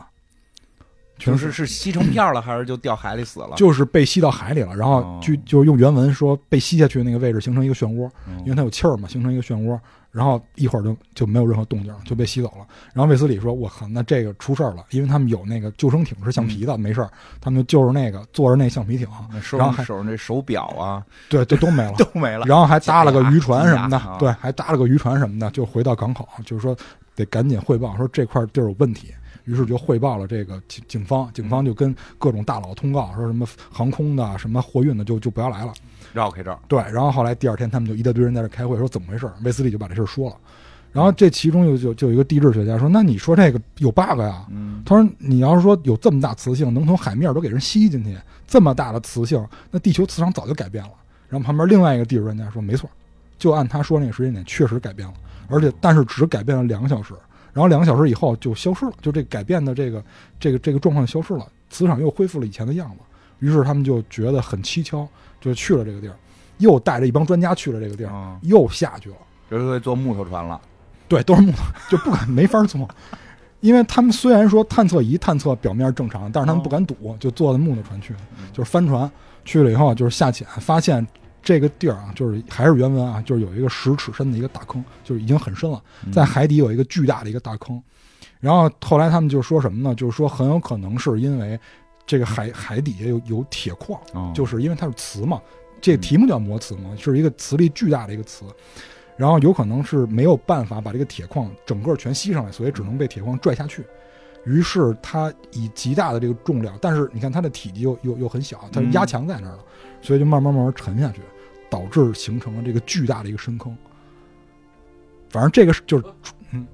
就全是是吸成片了，还是就掉海里死了？就是被吸到海里了。然后哦就就用原文说被吸下去那个位置形成一个漩涡，嗯因为它有气儿嘛，形成一个漩涡。然后一会儿就就没有任何动静了，就被吸走了。然后卫斯理说：“我靠，那这个出事儿了，因为他们有那个救生艇是橡皮的，没事儿，他们就就是那个坐着那橡皮艇，然后还手上那手表啊对，就都没了。都没了，然后还搭了个渔船什么的对，还搭了个渔船什么的，就回到港口，就是说得赶紧汇报，说这块地儿有问题。于是就汇报了这个警警方，警方就跟各种大佬通告，说什么航空的、什么货运的就就不要来了。绕开这儿，对，然后后来第二天他们就一大堆人在这开会，说怎么回事？卫斯理就把这事儿说了。然后这其中有就就有一个地质学家说：“那你说这个有 bug 呀？嗯，他说：“你要是说有这么大磁性，能从海面都给人吸进去，这么大的磁性，那地球磁场早就改变了。”然后旁边另外一个地质专家说：“没错，就按他说那个时间点，确实改变了，而且但是只改变了两个小时，然后两个小时以后就消失了，就这改变的这个这个这个状况消失了，磁场又恢复了以前的样子。于是他们就觉得很蹊跷，就去了这个地儿，又带着一帮专家去了这个地儿，啊，又下去了。”这回坐木头船了，对，都是木头，就不敢没法坐，因为他们虽然说探测仪探测表面正常，但是他们不敢赌，就坐的木头船去的，嗯。就是帆船去了以后就是下潜，发现这个地儿啊，就是还是原文啊，就是有一个十尺深的一个大坑，就是已经很深了，嗯。在海底有一个巨大的一个大坑，然后后来他们就说什么呢？就是说很有可能是因为这个海海底下有有铁矿。哦就是因为它是磁嘛，这个题目叫磨磁嘛，是一个磁力巨大的一个磁，然后有可能是没有办法把这个铁矿整个全吸上来，所以只能被铁矿拽下去。于是它以极大的这个重量，但是你看它的体积又又又很小，它压强在那儿了，所以就慢慢慢慢沉下去，导致形成了这个巨大的一个深坑。反正这个是就是嗯，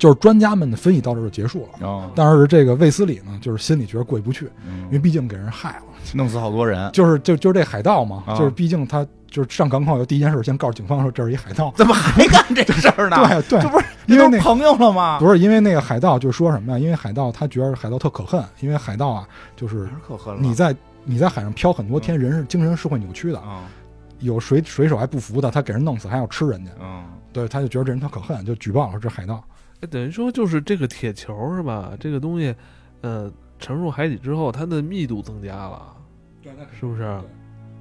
就是专家们的分析到这儿就结束了。哦，但是这个卫斯理呢，就是心里觉得过意不去，嗯因为毕竟给人害了。弄死好多人，就是就就是这海盗嘛，啊就是毕竟他就是上港口后第一件事，先告诉警方说这是一海盗。怎么还干这事儿呢？对对这，不是因为朋友了吗？不是因为那个海盗就说什么呀？因为海盗他觉得海盗特可恨，因为海盗啊，就是可恨了？你在你在海上漂很多天，人是精神是会扭曲的，啊，有水水手还不服的，他给人弄死还要吃人家，嗯，对，他就觉得这人特可恨，就举报了这海盗。哎等于说就是这个铁球是吧？这个东西，呃，沉入海底之后，它的密度增加了，对，是不是？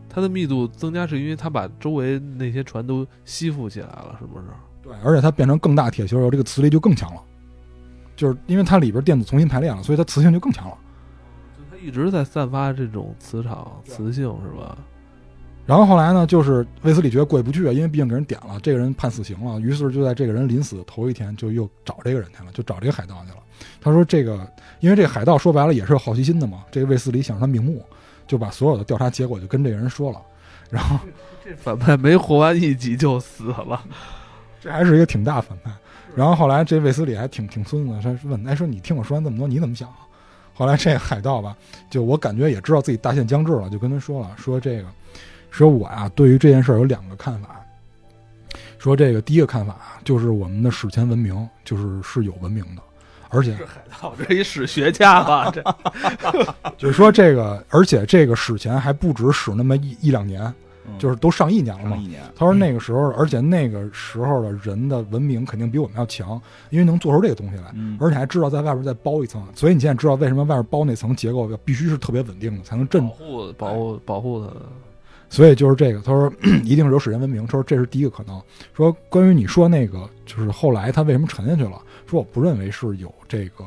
它的密度增加是因为它把周围那些船都吸附起来了，是不是？对，而且它变成更大铁球以后，这个磁力就更强了，就是因为它里边电子重新排列了，所以它磁性就更强了。就它一直在散发这种磁场、磁性，是吧？然后后来呢，就是卫斯理觉得过意不去啊，因为毕竟给人点了，这个人判死刑了，于是就在这个人临死的头一天，就又找这个人去了，就找这个海盗去了。他说这个，因为这个海盗说白了也是有好奇心的嘛，这个卫斯理想让他瞑目，就把所有的调查结果就跟这个人说了。然后 这反派没活完一集就死了，这还是一个挺大反派。然后后来这卫斯理还挺挺孙子，他问哎说你听我说完这么多，你怎么想啊？后来这个海盗吧，就我感觉也知道自己大限将至了，就跟他说了，说这个，说我呀、对于这件事儿有两个看法。说这个第一个看法啊就是我们的史前文明就是是有文明的，而且是海盗，这一史学家吧？这 就是说这个，而且这个史前还不止史那么一一两年，嗯就是都上亿年了嘛上。一年，他说那个时候，而且那个时候的人的文明肯定比我们要强，因为能做出这个东西来，嗯而且还知道在外边再包一层。所以你现在知道为什么外边包那层结构必须是特别稳定的，才能镇保护保护保护他的。所以就是这个，他说 一定是有史前文明。他说这是第一个可能。说关于你说那个，就是后来它为什么沉下去了？说我不认为是有这个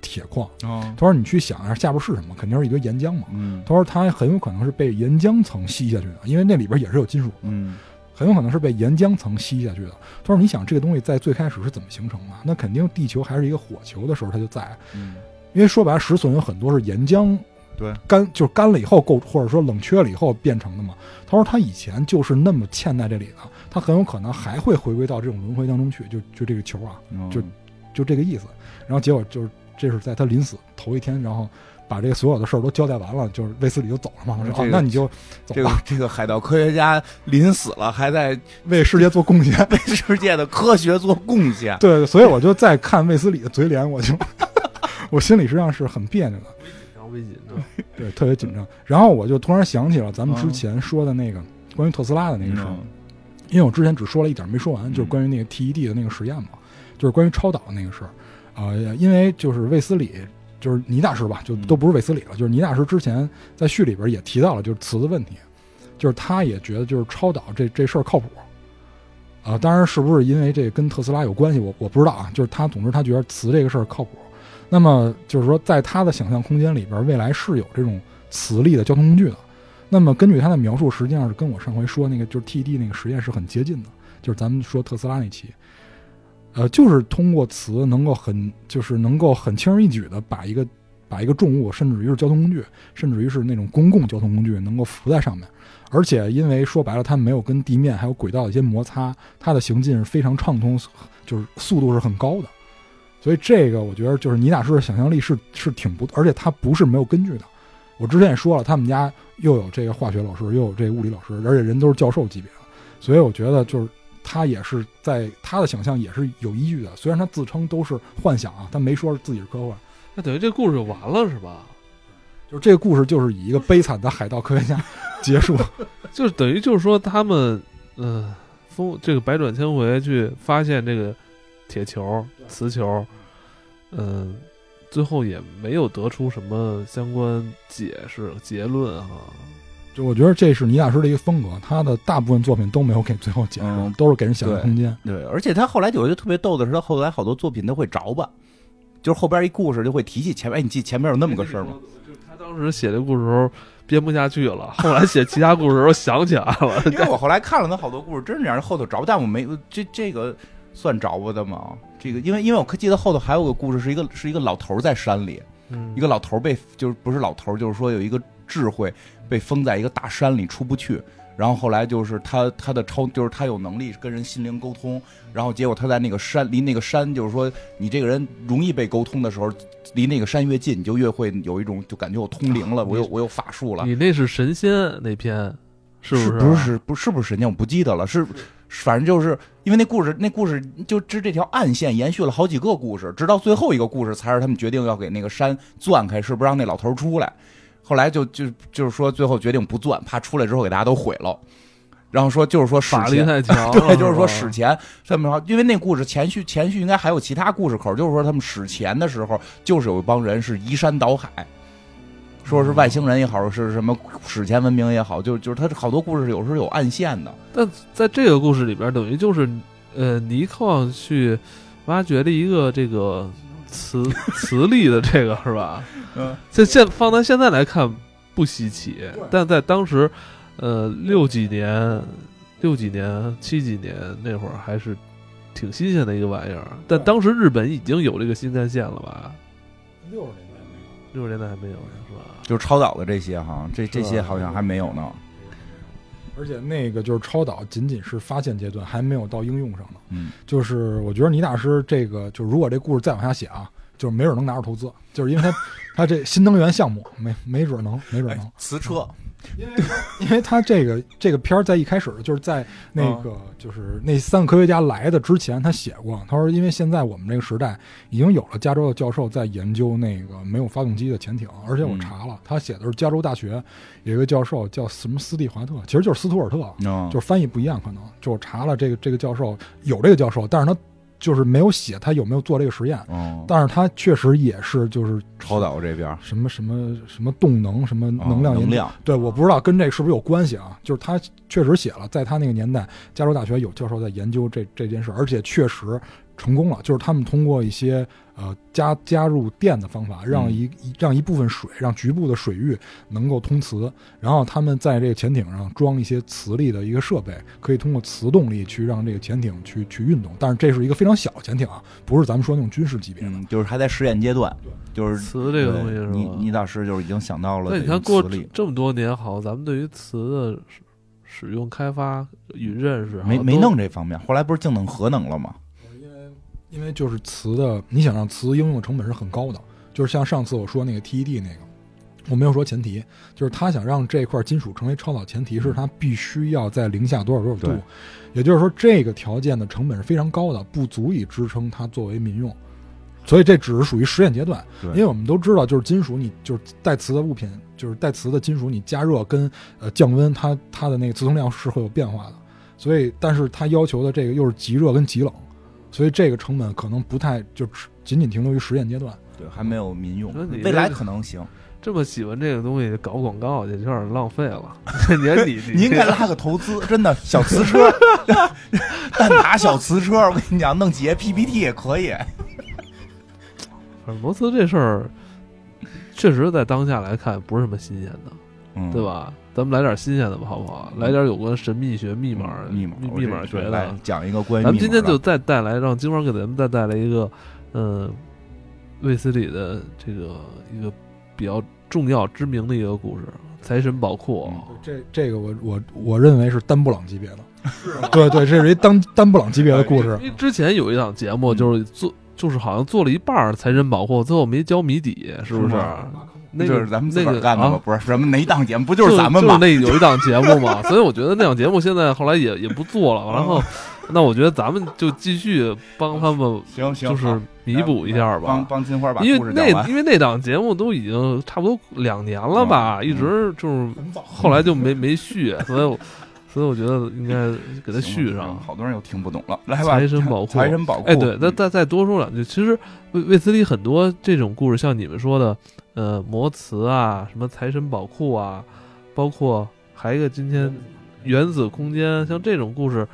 铁矿。哦他说你去想一下下边是什么，肯定是一堆岩浆嘛。嗯他说它很有可能是被岩浆层吸下去的，因为那里边也是有金属的，嗯很有可能是被岩浆层吸下去的。他说你想这个东西在最开始是怎么形成的？那肯定地球还是一个火球的时候它就在，嗯因为说白了石笋有很多是岩浆对干就是干了以后构，或者说冷却了以后变成的嘛。他说他以前就是那么嵌在这里的，他很有可能还会回归到这种轮回当中去，就就这个球啊，嗯就就这个意思。然后结果就是这是在他临死头一天，然后把这个所有的事儿都交代完了，就是卫斯理就走了嘛。我说这个哦，那你就走这个吧，这个海盗科学家临死了，还在 为世界做贡献。为世界的科学做贡献。对，所以我就在看卫斯理的嘴脸，我就 我心里实际上是很别扭的。微紧张，对，特别紧张。然后我就突然想起了咱们之前说的那个关于特斯拉的那个事儿，嗯因为我之前只说了一点没说完，就是关于那个 TED 的那个实验嘛，就是关于超导的那个事儿。啊、因为就是卫斯理，就是倪大师吧，就嗯都不是卫斯理了，就是倪大师之前在序里边也提到了，就是磁的问题，就是他也觉得就是超导这这事儿靠谱。啊、当然是不是因为这跟特斯拉有关系，我我不知道啊。就是他，总之他觉得磁这个事儿靠谱。那么就是说，在他的想象空间里边，未来是有这种磁力的交通工具的。那么根据他的描述，实际上是跟我上回说那个就是 TD 那个实验是很接近的，就是咱们说特斯拉那期，呃，就是通过磁能够很就是能够很轻而易举的把一个把一个重物，甚至于是交通工具，甚至于是那种公共交通工具，能够浮在上面。而且因为说白了，它没有跟地面还有轨道的一些摩擦，它的行进是非常畅通，就是速度是很高的。所以这个我觉得就是倪大师的想象力是是挺不，而且他不是没有根据的。我之前也说了，他们家又有这个化学老师，又有这个物理老师，而且人都是教授级别的，所以我觉得就是他也是在他的想象也是有依据的。虽然他自称都是幻想啊，他没说自己是科幻。那等于这故事就完了是吧？就是这个故事就是以一个悲惨的海盗科学家 结束。就是等于就是说他们，嗯、风这个百转千回去发现这个铁球、磁球，嗯、最后也没有得出什么相关解释结论哈。就我觉得这是倪大师的一个风格，他的大部分作品都没有给最后解释，嗯都是给人想象空间。对，而且他后来有一个特别逗的是，他后来好多作品都会着吧，就是后边一故事就会提起前面，哎，你记前面有那么个事儿吗？？就是他当时写这故事时候编不下去了，后来写其他故事的时候想起来了。因为我后来看了他好多故事，真是让人后头着，但我没这这个算着吧的吗？这个因为因为我记得后头还有个故事，是一个是一个老头在山里，嗯一个老头被就是不是老头，就是说有一个智慧被封在一个大山里出不去。然后后来就是他他的超就是他有能力跟人心灵沟通，然后结果他在那个山离那个山就是说你这个人容易被沟通的时候，离那个山越近，你就越会有一种就感觉我通灵了，我有我有法术了。你那是神仙那篇，是不是不不是不是不是神仙？我不记得了，是反正就是因为那故事那故事就这这条暗线延续了好几个故事，直到最后一个故事才是他们决定要给那个山钻开，是不是让那老头出来？后来就就就是说最后决定不钻，怕出来之后给大家都毁了。然后说就是说史前？对，就是说史前这么说，因为那故事前续前续应该还有其他故事口，就是说他们史前的时候，就是有一帮人是移山倒海，说是外星人也好，是什么史前文明也好，就就是他好多故事有时候有暗线的。但在这个故事里边，等于就是呃，尼克去挖掘了一个这个磁 磁力的这个是吧？嗯，这现放在现在来看不稀奇，但在当时，呃，六几年、六几年、七几年那会儿还是挺新鲜的一个玩意儿。但当时日本已经有这个新干线了吧？六十年。六十年代还没有呢，是吧？就是超导的这些哈，这这些好像还没有呢。而且那个就是超导，仅仅是发现阶段，还没有到应用上呢。嗯，就是我觉得倪大师这个，就如果这故事再往下写啊，就是没准能拿着投资，就是因为他 他这新能源项目没没准能，没准能哎。磁车，因为 因为他这个这个片儿在一开始就是在那个就是那三个科学家来的之前，他写过，他说因为现在我们这个时代已经有了加州的教授在研究那个没有发动机的潜艇，而且我查了，他写的是加州大学有一个教授叫什么斯蒂华特，其实就是斯图尔特，嗯，就是翻译不一样，可能就我查了这个这个教授有这个教授，但是他就是没有写他有没有做这个实验，哦，但是他确实也是就是超导这边什么什么什么动能什么哦能量。能量，对，我不知道跟这是不是有关系啊？就是他确实写了，在他那个年代，加州大学有教授在研究这这件事，而且确实成功了。就是他们通过一些呃加加入电的方法，让嗯一、一让一部分水，让局部的水域能够通磁，然后他们在这个潜艇上装一些磁力的一个设备，可以通过磁动力去让这个潜艇去去运动。但是这是一个非常小的潜艇啊，不是咱们说那种军事级别的。嗯，就是还在实验阶段，就是磁这个东西是吧？你你当时就是已经想到了那你看过磁力，这么多年，好像咱们对于磁的使使用、开发与认识，没没弄这方面，后来不是净弄核能了吗？因为就是磁的，你想让磁应用的成本是很高的，就是像上次我说那个 TED 那个，我没有说前提，就是他想让这块金属成为超导前提，是它必须要在零下多少多少度，也就是说这个条件的成本是非常高的，不足以支撑它作为民用，所以这只是属于实验阶段。因为我们都知道，就是金属你就是带磁的物品，就是带磁的金属，你加热跟呃降温，它它的那个磁通量是会有变化的。所以，但是它要求的这个又是极热跟极冷，所以这个成本可能不太就只仅仅停留于实验阶段。对，还没有民用，未来可能行。这么喜欢这个东西，搞广告去有点浪费了。你看你 你应该拉个投资，真的小磁车，蛋挞小磁车，我跟你讲，弄几页 PPT 也可以。摩斯这事儿，确实在当下来看不是什么新鲜的，嗯，对？吧？咱们来点新鲜的吧，好不好？来点有关神秘学、密码、密码，密码学来的。讲一个关于咱们今天就再带来，让金花给咱们再带来一个，嗯，卫斯理的这个一个比较重要、知名的一个故事——财神宝库。嗯这这个我我我认为是丹布朗级别的，对对，这是一丹丹布朗级别的故事因。为之前有一档节目，嗯就是做，就是好像做了一半儿财神宝库，最后没交谜底，是不是？那个就是咱们自那个干的吗？啊不是什么哪档节目，不就就是咱们吗？那有一档节目嘛，所以我觉得那档节目现在后来也也不做了。然后，那我觉得咱们就继续帮他们，行行，就是弥补一下吧。帮金花把因为那故事完。因为那档节目都已经差不多两年了吧，嗯一直就是后来就没没续，所以我所以我觉得应该给它续上。好多人又听不懂了。来吧，财神宝库财神宝库。哎，对，再嗯再再多说两句。其实卫卫斯理很多这种故事，像你们说的，呃，魔瓷啊，什么财神宝库啊，包括还有一个今天原子空间，像这种故事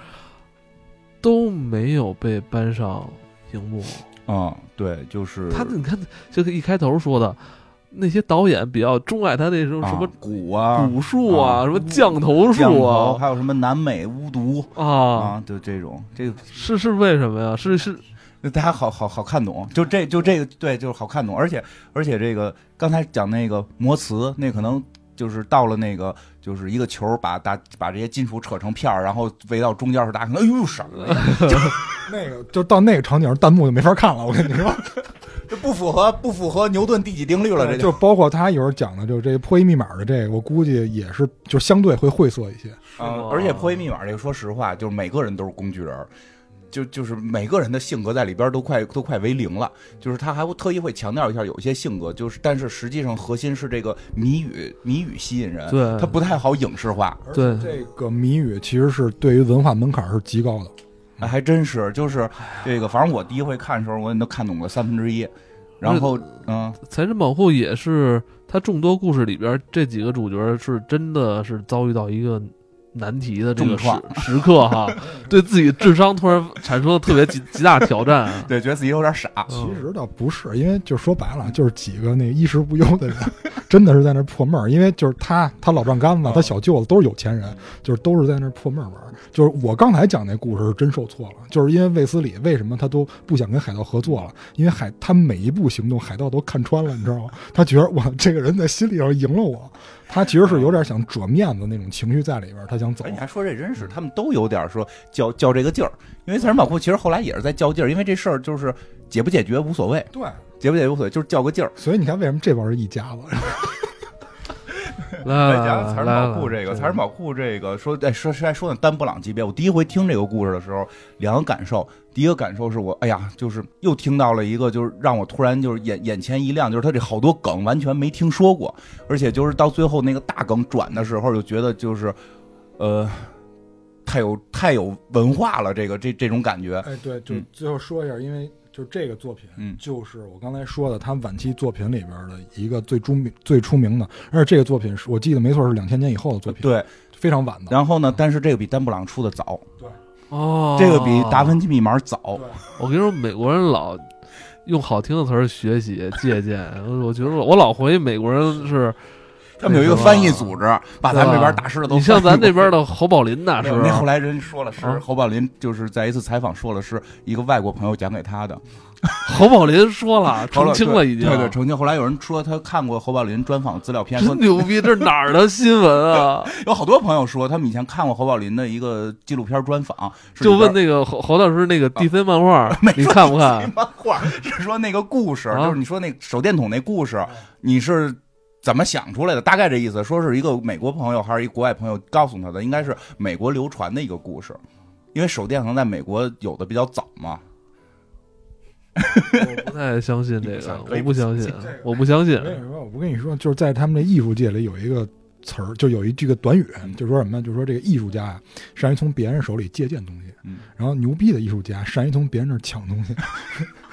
都没有被搬上荧幕。嗯，对，就是他你看，这个一开头说的那些导演比较钟爱他那种什么啊蛊啊、蛊术啊，啊什么降头，术啊还有什么南美巫毒啊，啊，就这种，这个是是为什么呀？是是大家好好好看懂，就这就这个对，就是好看懂，而且而且这个刚才讲那个魔瓷，那可能就是到了那个就是一个球把大把这些金属扯成片儿，然后围到中间时，大家可能哎呦什么呀，那个就到那个场景，弹幕就没法看了。我跟你说，这不符合不符合牛顿第几定律了，这就包括他一会儿讲的，就是这个破译密码的这个，我估计也是就相对会晦涩一些。啊，而且破译密码这个，说实话，就是每个人都是工具人儿。就就是每个人的性格在里边都快都快为零了，就是他还会特意会强调一下有些性格，就是但是实际上核心是这个谜语谜语吸引人，对它不太好影视化，对这个谜语其实是对于文化门槛是极高的。哎，还真是，就是这个，反正我第一回看的时候，我也都看懂了三分之一，然后嗯，财神保护也是他众多故事里边这几个主角是真的是遭遇到一个难题的这个时 时刻哈，对自己智商突然产生了特别极极大挑战啊。对，觉得自己有点傻，其实倒不是，因为就说白了，就是几个那衣食无忧的人，真的是在那破闷儿。因为就是他，他老丈杆子，他小舅子都是有钱人，就是都是在那破闷儿玩儿。就是我刚才讲那故事是真受挫了，就是因为卫斯理为什么他都不想跟海盗合作了？因为海他每一步行动，海盗都看穿了，你知道吗？他觉得我，这个人在心里上赢了我，他其实是有点想折面子那种情绪在里边，他想走哎，。你还说这真是，他们都有点说较较这个劲儿，因为财神宝库其实后来也是在较劲儿，因为这事儿就是解不解决无所谓，对，解不解决无所谓，就是较个劲儿。所以你看为什么这帮人一家子？来来讲讲财神宝库这个，来财神宝库这个说，哎，说实在说呢，丹布朗级别，我第一回听这个故事的时候，两个感受。第一个感受是我，哎呀，就是又听到了一个，就是让我突然就是眼眼前一亮，就是他这好多梗完全没听说过，而且就是到最后那个大梗转的时候，就觉得就是，呃，太有太有文化了，这个这这种感觉。哎，对，就嗯最后说一下，因为就这个作品，嗯。就是我刚才说的他晚期作品里边的一个最出名、最出名的，而且这个作品是我记得没错是两千年以后的作品，，对，非常晚的。然后呢，但是这个比丹布朗出的早，对。哦，这个比达芬奇密码早。我跟你说，美国人老用好听的词儿学习借鉴，我觉得我老怀疑美国人是他们有一个翻译组织，把咱们这边大师的都你像咱这边的侯宝林大师没有，那后来人说了是啊。侯宝林，就是在一次采访说了是一个外国朋友讲给他的，侯宝林说了，澄清了已经，对对，澄清。后来有人说他看过侯宝林专访资料片，说真牛逼，这是哪儿的新闻啊？有好多朋友说他们以前看过侯宝林的一个纪录片专访，就问那个侯侯老师那个 DC 漫画 没，你看不看？漫画是说那个故事，啊。就是你说那手电筒那故事，你是怎么想出来的？大概这意思，说是一个美国朋友还是一国外朋友告诉他的，应该是美国流传的一个故事，因为手电筒在美国有的比较早嘛。我不太相信这个，可以我不相信，我不相信我。跟你说，我跟你说，就是在他们的艺术界里有一个词儿，就有一这个短语，嗯就说什么呢？就说这个艺术家啊，善于从别人手里借鉴东西，嗯然后牛逼的艺术家善于从别人那儿抢东西。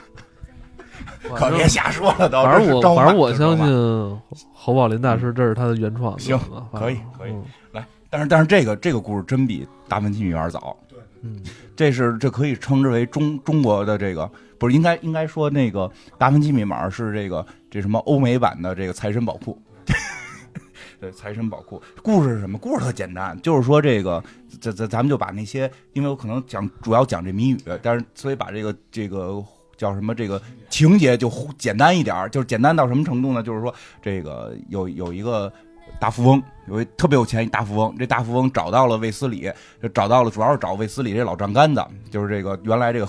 可别瞎说了都。反正我反正我相信侯宝林大师这是他的原创。行可以可以嗯来，但是但是这个这个故事真比达芬奇密码早。对嗯，这是这可以称之为中中国的这个不是应该应该说那个达芬奇密码是这个这什么欧美版的这个财神宝库。对，财神宝库故事是什么？故事特简单，就是说这个，咱咱咱们就把那些，因为我可能讲主要讲这谜语，但是所以把这个这个叫什么这个情节就简单一点，就是简单到什么程度呢？就是说这个有有一个大富翁，有一特别有钱一大富翁，这大富翁找到了卫斯理，就找到了，主要是找卫斯理这老丈杆子，就是这个原来这个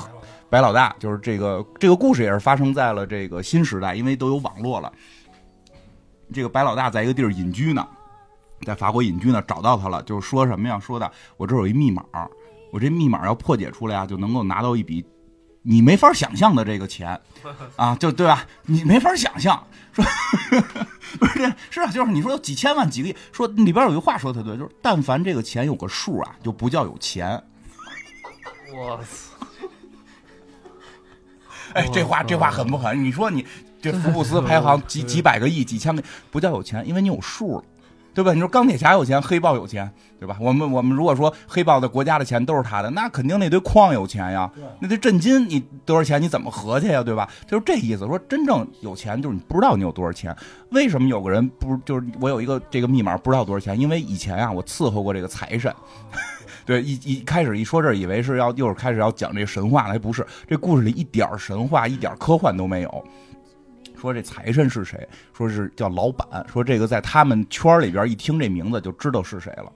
白老大，就是这个这个故事也是发生在了这个新时代，因为都有网络了。这个白老大在一个地儿隐居呢，在法国隐居呢，找到他了，就是说什么呀？说的我这有一密码，我这密码要破解出来啊，就能够拿到一笔你没法想象的这个钱 啊，就对吧？你没法想象，说 不是是啊，就是你说有几千万几个亿，说里边有一话说的特对，就是但凡这个钱有个数啊，就不叫有钱。我操，哎，这话这话狠不狠？你说你这福布斯 排行几几百个亿、几千个，不叫有钱，因为你有数了，对吧？你说钢铁侠有钱，黑豹有钱，对吧？我们我们如果说黑豹的国家的钱都是他的，那肯定那堆矿有钱呀，那堆震金你多少钱你怎么合去呀，对吧？就是这意思。说真正有钱就是你不知道你有多少钱。为什么有个人不就是我有一个这个密码不知道多少钱？因为以前啊我伺候过这个财神。对，一一开始一说这，以为是要又是开始要讲这个神话了，还不是。这故事里一点神话、一点科幻都没有。说这财神是谁？说是叫老板。说这个在他们圈里边一听这名字就知道是谁了。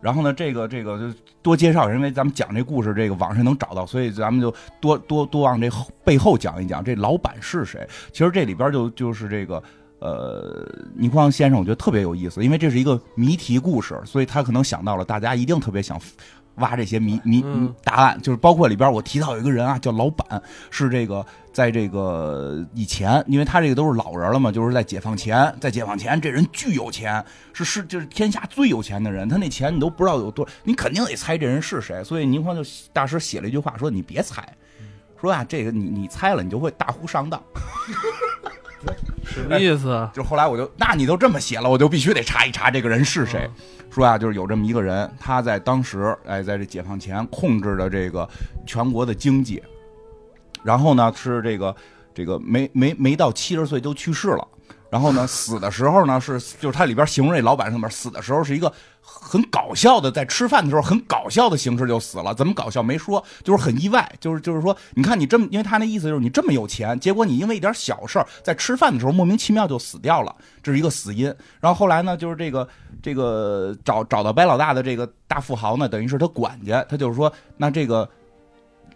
然后呢，这个这个就多介绍，因为咱们讲这故事，这个网上能找到，所以咱们就多多多往这后背后讲一讲，这老板是谁。其实这里边就就是这个呃，倪匡先生，我觉得特别有意思，因为这是一个谜题故事，所以他可能想到了大家一定特别想挖这些谜谜嗯答案，就是包括里边我提到有一个人啊，叫老板，是这个在这个以前，因为他这个都是老人了嘛，就是在解放前，在解放前这人巨有钱，是是就是天下最有钱的人，他那钱你都不知道有多，你肯定得猜这人是谁，所以宁匡就大师写了一句话说你别猜。说啊，这个你你猜了，你就会大呼上当。什么意思啊？就后来我就，那你都这么写了，我就必须得查一查这个人是谁。说啊，就是有这么一个人，他在当时，哎，在这解放前控制着这个全国的经济，然后呢是这个这个没没没到七十岁就去世了。然后呢，死的时候呢是，就是他里边形容这老板上面死的时候是一个很搞笑的，在吃饭的时候很搞笑的形式就死了。怎么搞笑没说，就是很意外，就是就是说，你看你这么，因为他那意思就是你这么有钱，结果你因为一点小事儿在吃饭的时候莫名其妙就死掉了，这是一个死因。然后后来呢，就是这个这个找找到白老大的这个大富豪呢，等于是他管家，他就是说，那这个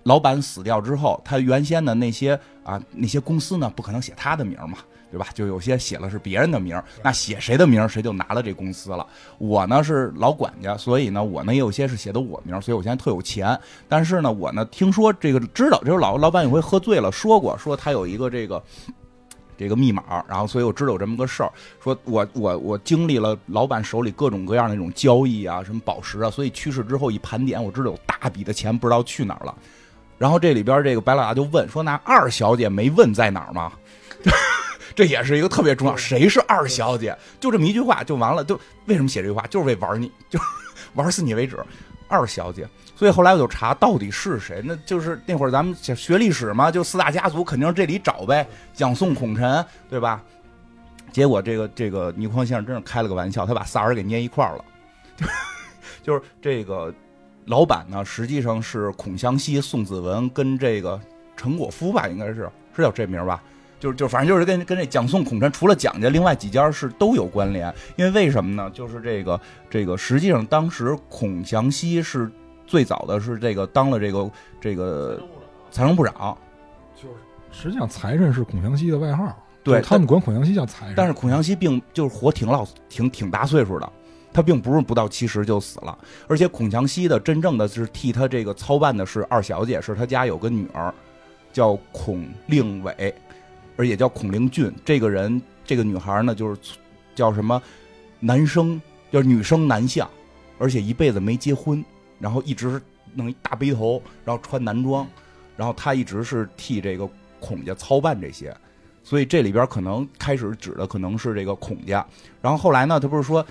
老板死掉之后，他原先的那些啊那些公司呢，不可能写他的名嘛。对吧？就有些写了是别人的名儿，那写谁的名儿谁就拿了这公司了。我呢是老管家，所以呢我呢也有些是写的我名儿，所以我现在特有钱。但是呢我呢听说这个知道，就是老老板有回喝醉了说过，说他有一个这个。这个密码，然后所以我知道有这么个事儿，说我我我经历了老板手里各种各样的那种交易啊，什么宝石啊，所以去世之后一盘点，我知道有大笔的钱不知道去哪儿了。然后这里边这个白老大就问说：“那二小姐没问在哪儿吗？” 这也是一个特别重要，谁是二小姐？就这么一句话就完了。就为什么写这句话？就是为玩你，就 玩死你为止。二小姐。所以后来我就查到底是谁，那就是那会儿咱们学历史嘛，就四大家族肯定是这里找呗，蒋宋孔陈，对吧？结果这个这个倪匡先生真是开了个玩笑，他把仨人给捏一块儿了，就是这个老板呢，实际上是孔祥熙、宋子文跟这个陈果夫吧，应该是是叫这名吧？就是就反正就是跟跟这蒋宋孔陈除了蒋家，另外几家是都有关联，因为为什么呢？就是这个这个实际上当时孔祥熙是。最早的是这个当了这个这个财政部长，就是实际上财神是孔祥熙的外号，对他们管孔祥熙叫财神。但是孔祥熙并就是活挺老挺挺大岁数的，他并不是不到七十就死了。而且孔祥熙的真正的是替他这个操办的是二小姐，是他家有个女儿叫孔令伟，而也叫孔令俊。这个人这个女孩呢，就是叫什么男生，叫女生男相，而且一辈子没结婚。然后一直弄一大背头，然后穿男装，然后他一直是替这个孔家操办这些，所以这里边可能开始指的可能是这个孔家。然后后来呢，他不是说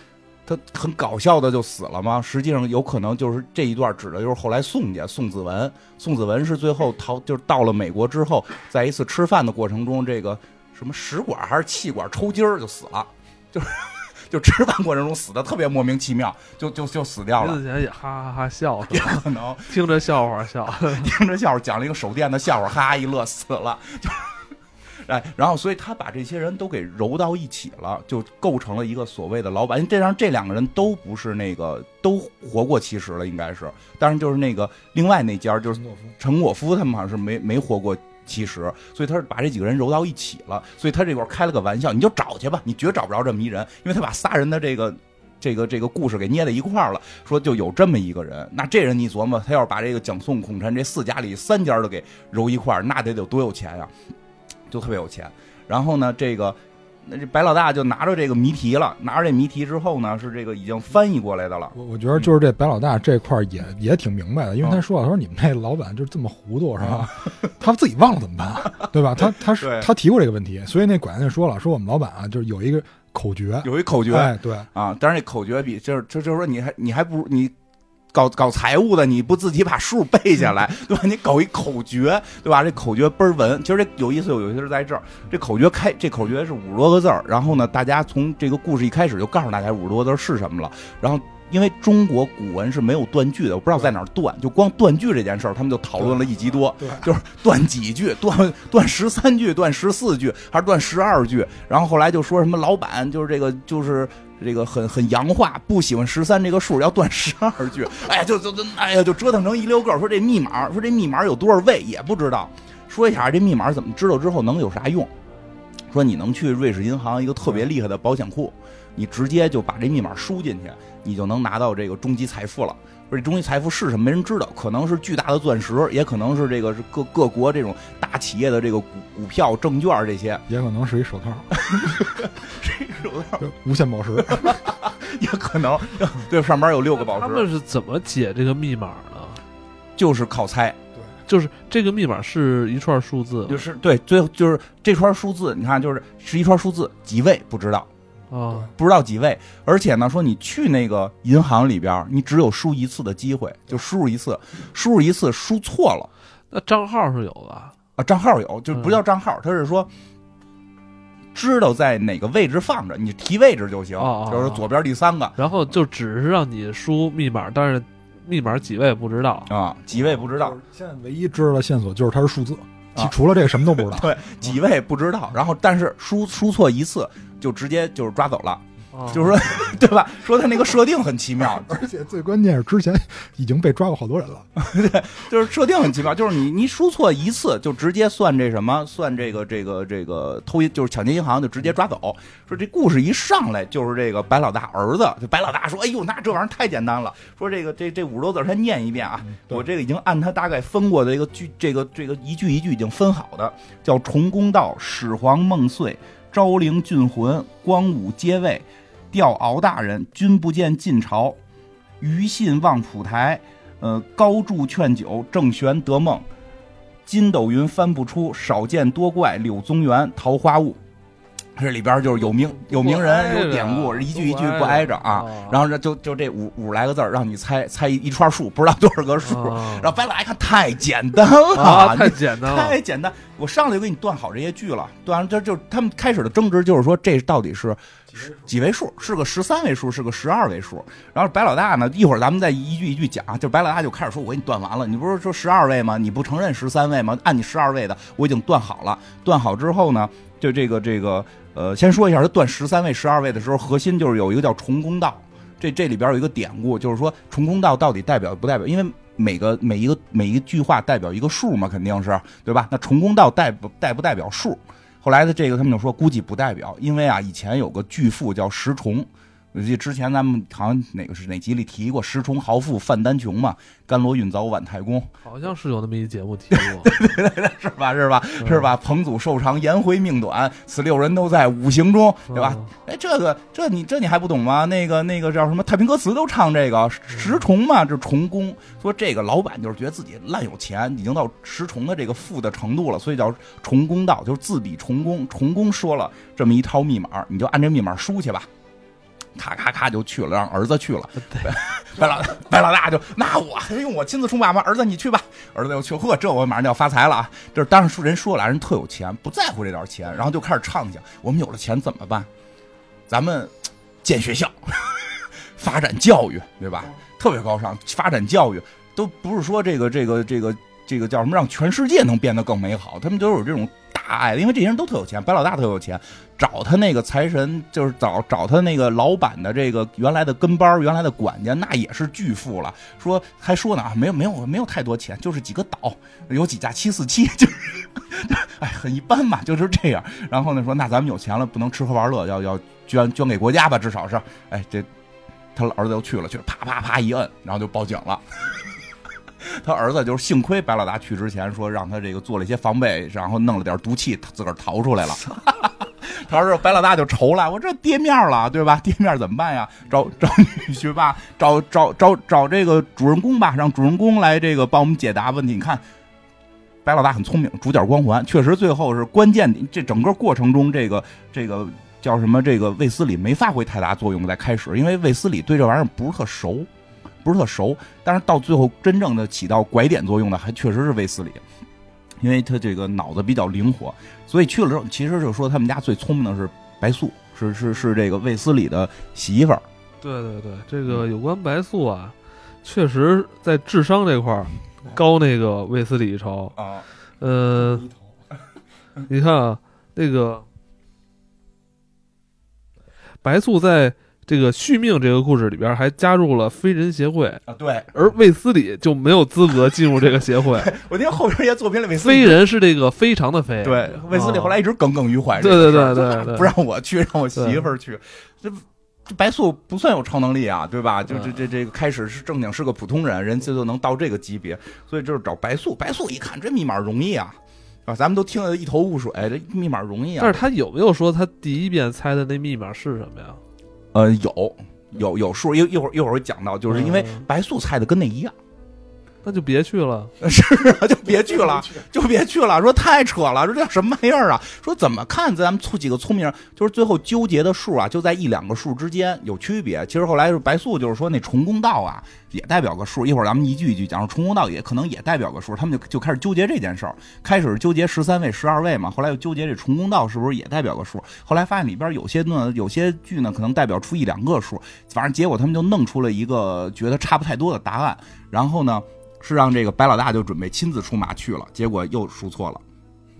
他很搞笑的就死了吗？实际上有可能就是这一段指的就是后来宋家宋子文，宋子文是最后逃，就是到了美国之后，在一次吃饭的过程中，这个什么食管还是气管抽筋儿就死了，就是。就吃饭过程中死的特别莫名其妙，就就就死掉了。死前也哈哈哈笑，也可能听着笑话笑，听着笑话讲了一个手电的笑话，哈哈一乐死了。就哎，然后所以他把这些人都给揉到一起了，就构成了一个所谓的老板。这让这两个人都不是那个都活过七十了，应该是，但是就是那个另外那家就是陈果夫他们好像是没没活过。其实，所以他是把这几个人揉到一起了，所以他这块开了个玩笑，你就找去吧，你绝找不着这么一人，因为他把仨人的这个这个这个故事给捏在一块了，说就有这么一个人，那这人你琢磨，他要是把这个蒋宋孔陈这四家里三家都给揉一块，那得有多有钱呀，就特别有钱。然后呢，这个。那这白老大就拿着这个谜题了，拿着这谜题之后呢，是这个已经翻译过来的了。我我觉得就是这白老大这块也也挺明白的，因为他说了他说你们这老板就这么糊涂是吧？他自己忘了怎么办，对吧？他 他是他提过这个问题，所以那管家就说了，说我们老板啊，就是有一个口诀，有一口诀，哎，对啊，但是那口诀比就是就就是说你还你还不如你。搞搞财务的，你不自己把数背下来，对吧？你搞一口诀，对吧？这口诀倍儿文。其实这有意思，有有意思是在这儿。这口诀开，这口诀是五十多个字儿。然后呢，大家从这个故事一开始就告诉大家五十多个字是什么了。然后，因为中国古文是没有断句的，我不知道在哪儿断，就光断句这件事儿，他们就讨论了一集多。就是断几句，断断十三句，断十四句，还是断十二句？然后后来就说什么老板就是这个就是。这个很很洋化，不喜欢十三这个数，要断十二句。哎呀，就就就哎呀，就折腾成一溜个说这密码，说这密码有多少位也不知道。说一下这密码怎么知道之后能有啥用？说你能去瑞士银行一个特别厉害的保险库，你直接就把这密码输进去，你就能拿到这个终极财富了。说这终极财富是什么？没人知道，可能是巨大的钻石，也可能是这个是各各国这种大企业的这个股股票、证券这些，也可能是一手套，是一手套，无限宝石，也可能对，上面有六个宝石。他们是怎么解这个密码呢？就是靠猜，对，就是这个密码是一串数字，就是对，最后就是这串数字，你看，就是是一串数字，几位不知道。啊，不知道几位，而且呢，说你去那个银行里边，你只有输一次的机会，就输入一次，输入一次输错了，那账号是有的。啊，账号有，就不叫账号，他是说知道在哪个位置放着，你提位置就行，就是左边第三个，然后就只是让你输密码，但是密码几位不知道。啊，几位不知道，现在唯一知道的线索就是它是数字，除了这个什么都不知道，对，几位不知道，然后但是输输错一次。就直接就是抓走了，啊就是说，对吧？说他那个设定很奇妙，而且最关键是之前已经被抓过好多人了。对就是设定很奇妙，就是你你输错一次就直接算这什么，算这个这个这个偷就是抢劫银行就直接抓走。说这故事一上来就是这个白老大儿子，就白老大说：“哎呦，那这玩意儿太简单了。”说这个这这五十多字儿他念一遍啊，对我这个已经按他大概分过的这个句这个这个一句一句已经分好的，叫重公道、始皇梦碎、昭陵郡魂、光武皆位、吊敖大人、君不见晋朝、余信望蒲台。呃，高筑劝酒，郑玄得梦，筋斗云翻不出，少见多怪，柳宗元桃花坞。这里边就是有名有名人有典故，一句一句不挨着啊。然后这就就这五五十来个字儿让你猜猜一一串数，不知道多少个数。啊然后白老大一看太简单了，啊，太简单了，太简单，我上来就给你断好这些句了，断完这就他们开始的争执就是说这到底是几位数，是个十三位数，是个十二位数。然后白老大呢，一会儿咱们再一句一句讲，就白老大就开始说，我给你断完了，你不是说十二位吗？你不承认十三位吗？按你十二位的，我已经断好了。断好之后呢，就这个这个呃，先说一下，他断十三位、十二位的时候，核心就是有一个叫重公道。这这里边有一个典故，就是说重公道到底代表不代表？因为每个每一个每一句话代表一个数嘛，肯定是对吧？那重公道代不代不代表数？后来的这个他们就说估计不代表，因为啊以前有个巨富叫石崇。我记得之前咱们好像哪个是哪集里提过石崇豪富范丹穷嘛，甘罗运早晚太公好像是有那么一节目提过，是吧？是吧？嗯是吧？彭祖寿长，颜回命短，此六人都在五行中，对吧？嗯？哎，这个这你这你还不懂吗？那个那个叫什么？太平歌词都唱这个石崇嘛，这重工说这个老板就是觉得自己烂有钱，已经到石崇的这个富的程度了，所以叫重公道，就是自比重工。重工说了这么一套密码，你就按这密码输去吧。咔咔咔就去了，让儿子去了。白老白老大就那我还用我亲自出马吗？儿子你去吧。儿子又去，呵，这我马上就要发财了啊！这当时人说了，人特有钱，不在乎这点钱，然后就开始畅想：我们有了钱怎么办？咱们建学校，发展教育，对吧？特别高尚，发展教育都不是说这个这个这个这个叫什么，让全世界能变得更美好。他们都有这种大爱，因为这些人都特有钱，白老大特有钱，找他那个财神，就是找找他那个老板的这个原来的跟班，原来的管家，那也是巨富了。说还说呢啊，没有 没有没有太多钱，就是几个岛，有几架七四七，就是哎很一般嘛，就是这样。然后呢说，那咱们有钱了，不能吃喝玩乐，要要捐捐给国家吧，至少是，哎这。他儿子又去了，去啪啪啪一摁，然后就报警了。他儿子就是幸亏白老大去之前说让他这个做了一些防备，然后弄了点毒气，他自个儿逃出来了。他儿子白老大就愁了，我这跌面了，对吧？跌面怎么办呀？找找女婿吧，找找找找这个主人公吧，让主人公来这个帮我们解答问题。你看，白老大很聪明，主角光环确实最后是关键。这整个过程中，这个这个。叫什么？这个卫斯理没发挥太大作用，在开始，因为卫斯理对这玩意儿不是特熟，不是特熟。但是到最后真正的起到拐点作用的，还确实是卫斯理，因为他这个脑子比较灵活，所以去了之后，其实就说他们家最聪明的是白素，是是是这个卫斯理的媳妇儿。对对对，这个有关白素啊，确实在智商这块儿高那个卫斯理一筹。啊，呃，你看啊，那个白素在这个续命这个故事里边还加入了非人协会，啊，对而卫斯理就没有资格进入这个协会。我听后边一些作品里，卫斯理非人是这个非常的非，对卫斯理啊后来一直耿耿于怀这对对对对 对不让我去，让我媳妇儿去，这。这白素不算有超能力啊，对吧？就这这这个开始是正经是个普通人，人家就能到这个级别，所以就是找白素。白素一看这密码容易啊，啊，咱们都听得一头雾水，这密码容易啊。但是他有没有说他第一遍猜的那密码是什么呀？呃，有有有数，一一会儿一会儿会讲到，就是因为嗯。白素菜的跟那一样，那就别去了。是啊，就别去了，就别去了。说太扯了，说这叫什么玩意儿啊？说怎么看咱们几个聪明人，就是最后纠结的数啊，就在一两个数之间有区别。其实后来白素就是说那重公道啊，也代表个数。一会儿咱们一句一句讲，重公道也可能也代表个数。他们就就开始纠结这件事儿，开始纠结十三位、十二位嘛，后来又纠结这重公道是不是也代表个数。后来发现里边有些呢，有些句呢可能代表出一两个数，反正结果他们就弄出了一个觉得差不太多的答案。然后呢？是让这个白老大就准备亲自出马去了，结果又输错了。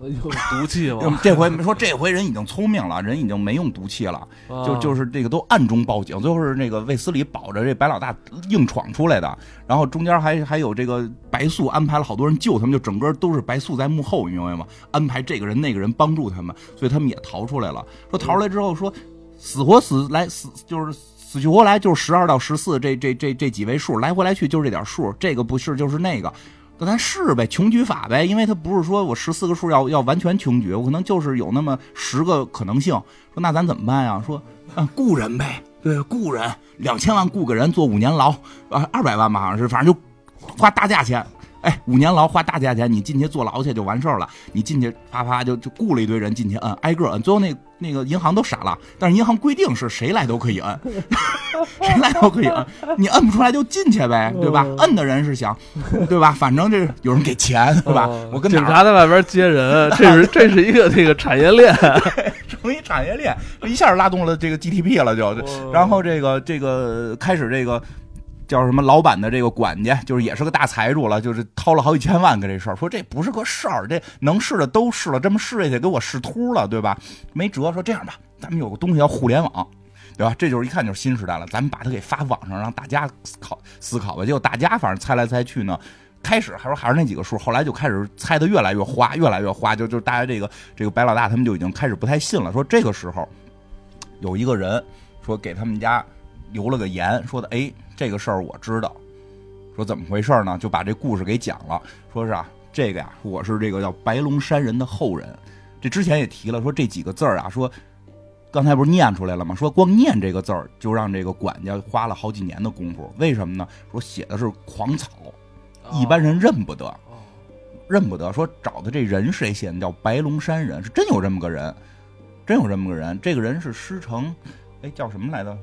有毒气吗？这回说这回人已经聪明了，人已经没用毒气了，就就是这个都暗中报警，最后是那个卫斯理保着这白老大硬闯出来的，然后中间还还有这个白素安排了好多人救他们，就整个都是白素在幕后，你明白吗？安排这个人那个人帮助他们，所以他们也逃出来了。说逃出来之后说死活死来死就是死去活来就是十二到十四这这这这几位数来回来去就是这点数，这个不是就是那个。那咱试呗，穷举法呗，因为他不是说我十四个数要要完全穷举，我可能就是有那么十个可能性。说那咱怎么办呀？说，雇人呗，对，雇人两千万雇个人坐五年牢，啊，二百万吧，好像是，反正就花大价钱。哎，五年牢花大价钱，你进去坐牢去就完事儿了。你进去啪啪就就雇了一堆人进去摁，挨个摁，最后那那个银行都傻了。但是银行规定是谁来都可以摁，谁来都可以摁，你摁不出来就进去呗，对吧？摁的人是想，对吧？反正这有人给钱，对吧？我跟警察在外边接人，这是这是一个这个产业链，成一产业链，一下拉动了这个 GDP 了，就然后这个这个开始这个。叫什么？老板的这个管家，就是也是个大财主了，就是掏了好几千万给这事儿，说这不是个事儿，这能试的都试了，这么试下去给我试秃了，对吧？没辙，说这样吧，咱们有个东西叫互联网，对吧？这就是一看就是新时代了，咱们把它给发网上，让大家考思考吧。结果大家反正猜来猜去呢，开始还说还是那几个数，后来就开始猜的越来越花，越来越花，就就大家这个这个白老大他们就已经开始不太信了，说这个时候有一个人说给他们家留了个言，说的哎。这个事儿我知道，说怎么回事呢？就把这故事给讲了。说是啊，这个呀，我是这个叫白龙山人的后人。这之前也提了，说这几个字儿啊，说刚才不是念出来了吗？说光念这个字儿就让这个管家花了好几年的功夫。为什么呢？说写的是狂草，一般人认不得，认不得。说找的这人谁写的？叫白龙山人，是真有这么个人，真有这么个人。这个人是师承，哎，叫什么来着？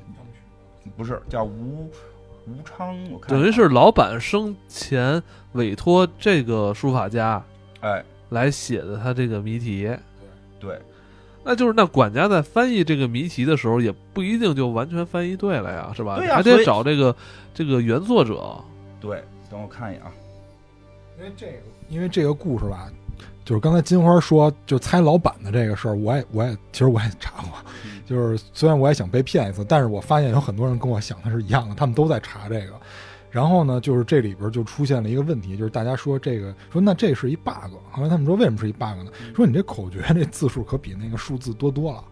不是，叫吴。吴昌，我看等于是老板生前委托这个书法家，哎，来写的他这个谜题。对，那就是那管家在翻译这个谜题的时候，也不一定就完全翻译对了呀，是吧？对呀，还得找这个这个原作者。对，等我看一眼啊，因为这个，因为这个故事吧。就是刚才金花说，就猜老板的这个事儿，我也我也其实我也查过，就是虽然我也想被骗一次，但是我发现有很多人跟我想的是一样的，他们都在查这个。然后呢，就是这里边就出现了一个问题，就是大家说这个说那这是一 bug，后来他们说为什么是一 bug 呢？说你这口诀这字数可比那个数字多多了。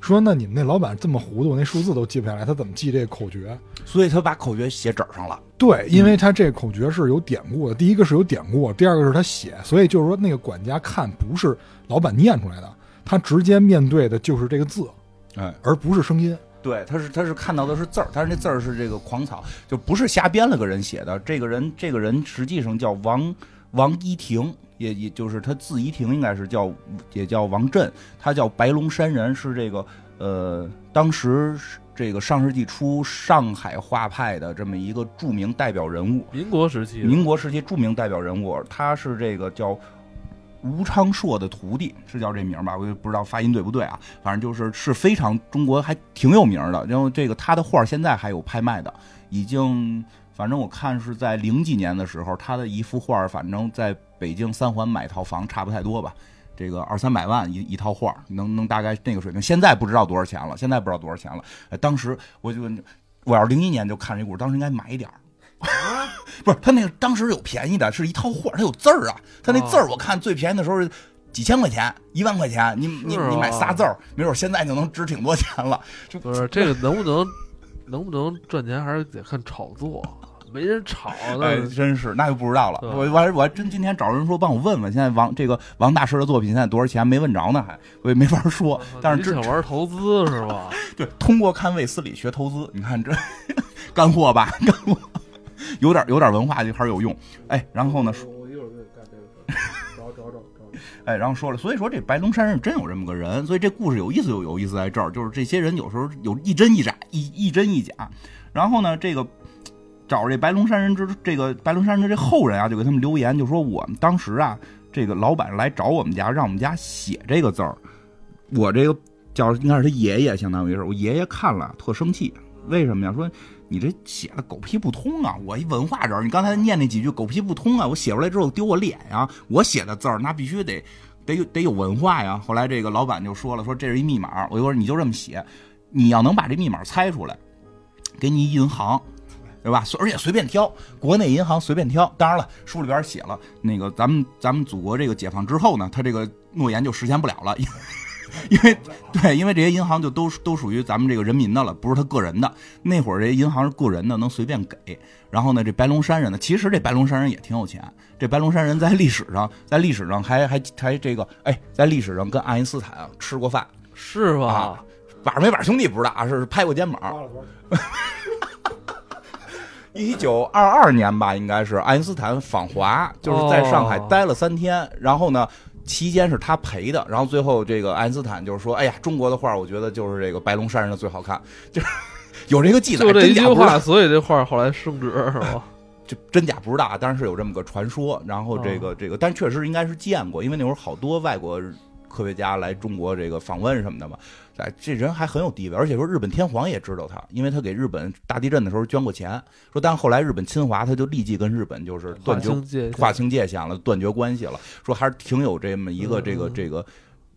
说那你们那老板这么糊涂，那数字都记不下来，他怎么记这个口诀？所以他把口诀写纸上了。对，因为他这口诀是有典故的。第一个是有典故，第二个是他写，所以就是说那个管家看不是老板念出来的，他直接面对的就是这个字，哎，而不是声音。对，他是他是看到的是字儿，但是那字儿是这个狂草，就不是瞎编了个人写的。这个人这个人实际上叫王王一亭，也也就是他字一亭，应该是叫也叫王震，他叫白龙山人，是这个呃当时。这个上世纪初上海画派的这么一个著名代表人物，民国时期，民国时期著名代表人物，他是这个叫吴昌硕的徒弟，是叫这名吧？我也不知道发音对不对啊，反正就是是非常中国还挺有名的。然后这个他的画现在还有拍卖的，已经反正我看是在零几年的时候，他的一幅画，反正在北京三环买套房差不太多吧。这个二三百万一一套画，能能大概那个水平。现在不知道多少钱了，现在不知道多少钱了。当时我就，我要是零一年就看这股，当时应该买一点。不是他那个当时有便宜的，是一套画，它有字儿啊。他那字儿我看最便宜的时候几千块钱，一万块钱。你你你买仨字儿，没准现在就能值挺多钱了。不是这个能不能能不能赚钱，还是得看炒作。没人炒，哎，真是那就不知道了。我我还我还真今天找人说帮我问问，现在王这个王大师的作品现在多少钱？没问着呢，还我也没法说。但是想玩投资是吧？对，通过看卫斯理学投资，你看这干货吧，干货，有点有点文化就还是有用。哎，然后呢？我一会儿给干这个事 找找找找。哎，然后说了，所以说这白龙山是真有这么个人，所以这故事有意思就有意思在这儿，就是这些人有时候有一真一假，一一真一假。然后呢，这个。找这白龙山人之这个白龙山人的这后人啊，就给他们留言，就说我们当时啊，这个老板来找我们家，让我们家写这个字儿。我这个叫应该是他爷爷，相当于是我爷爷看了特生气，为什么呀？说你这写的狗屁不通啊！我一文化人，你刚才念那几句狗屁不通啊！我写出来之后丢我脸呀！我写的字儿那必须得得有得有文化呀。后来这个老板就说了，说这是一密码，我就说你就这么写，你要能把这密码猜出来，给你银行。对吧？而且随便挑，国内银行随便挑。当然了，书里边写了，那个咱们咱们祖国这个解放之后呢，他这个诺言就实现不了了，因为对，因为这些银行就都都属于咱们这个人民的了，不是他个人的。那会儿这些银行是个人的，能随便给。然后呢，这白龙山人呢，其实这白龙山人也挺有钱。这白龙山人在历史上，在历史上还还还这个，哎，在历史上跟爱因斯坦吃过饭，是吧？板没板兄弟不知道啊，是拍过肩膀。一九二二年吧，应该是爱因斯坦访华，就是在上海待了三天。然后呢，期间是他陪的。然后最后这个爱因斯坦就是说：“哎呀，中国的画，我觉得就是这个白龙山上的最好看。”就是 有这个记载，就这一句话，所以这画后来升值是吧？就真假不知道，但是是有这么个传说。然后这个这个，但确实应该是见过，因为那会儿好多外国科学家来中国这个访问什么的嘛。哎，这人还很有地位，而且说日本天皇也知道他，因为他给日本大地震的时候捐过钱。说，但后来日本侵华，他就立即跟日本就是断绝划清界限了，断绝关系了。说还是挺有这么一个这个这个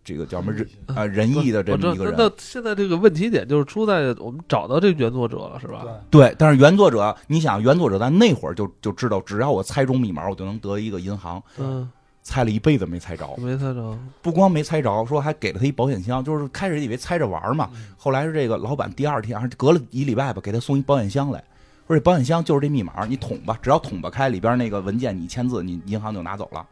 这个叫什么仁啊仁义的这么一个人。那现在这个问题点就是出在我们找到这原作者了，是吧？对。但是原作者，你想原作者在那会儿就就知道，只要我猜中密码，我就能得一个银行。嗯。猜了一辈子没猜着，没猜着，不光没猜着，说还给了他一保险箱，就是开始以为猜着玩嘛，后来是这个老板第二天，还是隔了一礼拜吧，给他送一保险箱来，说这保险箱就是这密码，你捅吧，只要捅吧开里边那个文件，你签字，你银行就拿走了。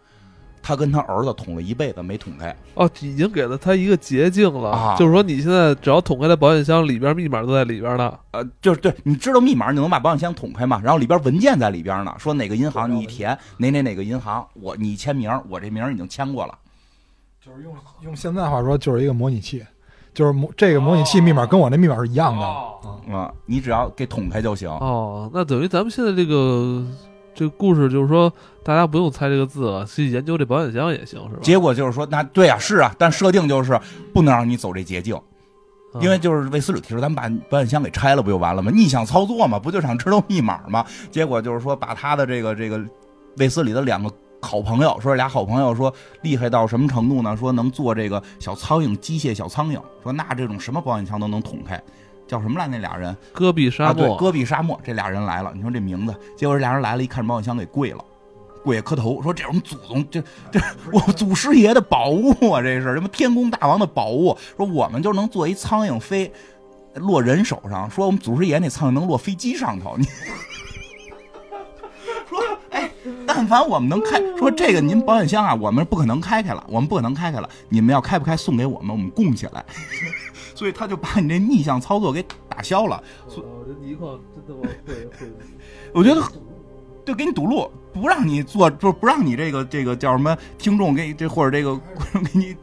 他跟他儿子捅了一辈子没捅开哦，已经给了他一个捷径了啊！就是说，你现在只要捅开了保险箱里边密码都在里边呢。呃，就是对，你知道密码，你能把保险箱捅开吗？然后里边文件在里边呢，说哪个银行你填哪哪哪个银行，我你签名，我这名已经签过了。就是用用现在话说，就是一个模拟器，就是模这个模拟器密码跟我那密码是一样的啊，你只要给捅开就行。哦，那等于咱们现在这个。这个故事就是说，大家不用猜这个字了，去研究这保险箱也行，是吧？结果就是说，那对啊，是啊，但设定就是不能让你走这捷径，因为就是卫斯理提出，咱们把保险箱给拆了，不就完了吗？逆向操作嘛，不就想知道密码吗？结果就是说，把他的这个这个卫斯理的两个好朋友，说俩好朋友说厉害到什么程度呢？说能做这个小苍蝇，机械小苍蝇，说那这种什么保险箱都能捅开。叫什么来？那俩人，戈壁沙漠，对，戈壁沙漠，这俩人来了。你说这名字，结果这俩人来了，一看保险箱给跪了，跪下磕头，说这是我们祖宗，这这我祖师爷的宝物啊，这是什么天宫大王的宝物？说我们就能做一苍蝇飞落人手上，说我们祖师爷那苍蝇能落飞机上头。你 说，哎，但凡我们能开，说这个您保险箱啊，我们不可能开开了，我们不可能开开了，你们要开不开，送给我们，我们供起来。所以他就把你这逆向操作给打消了。我这泥矿真的会会，我觉得就给你堵路，不让你做，就不让你这个这个叫什么听众给这或者这个观众给你。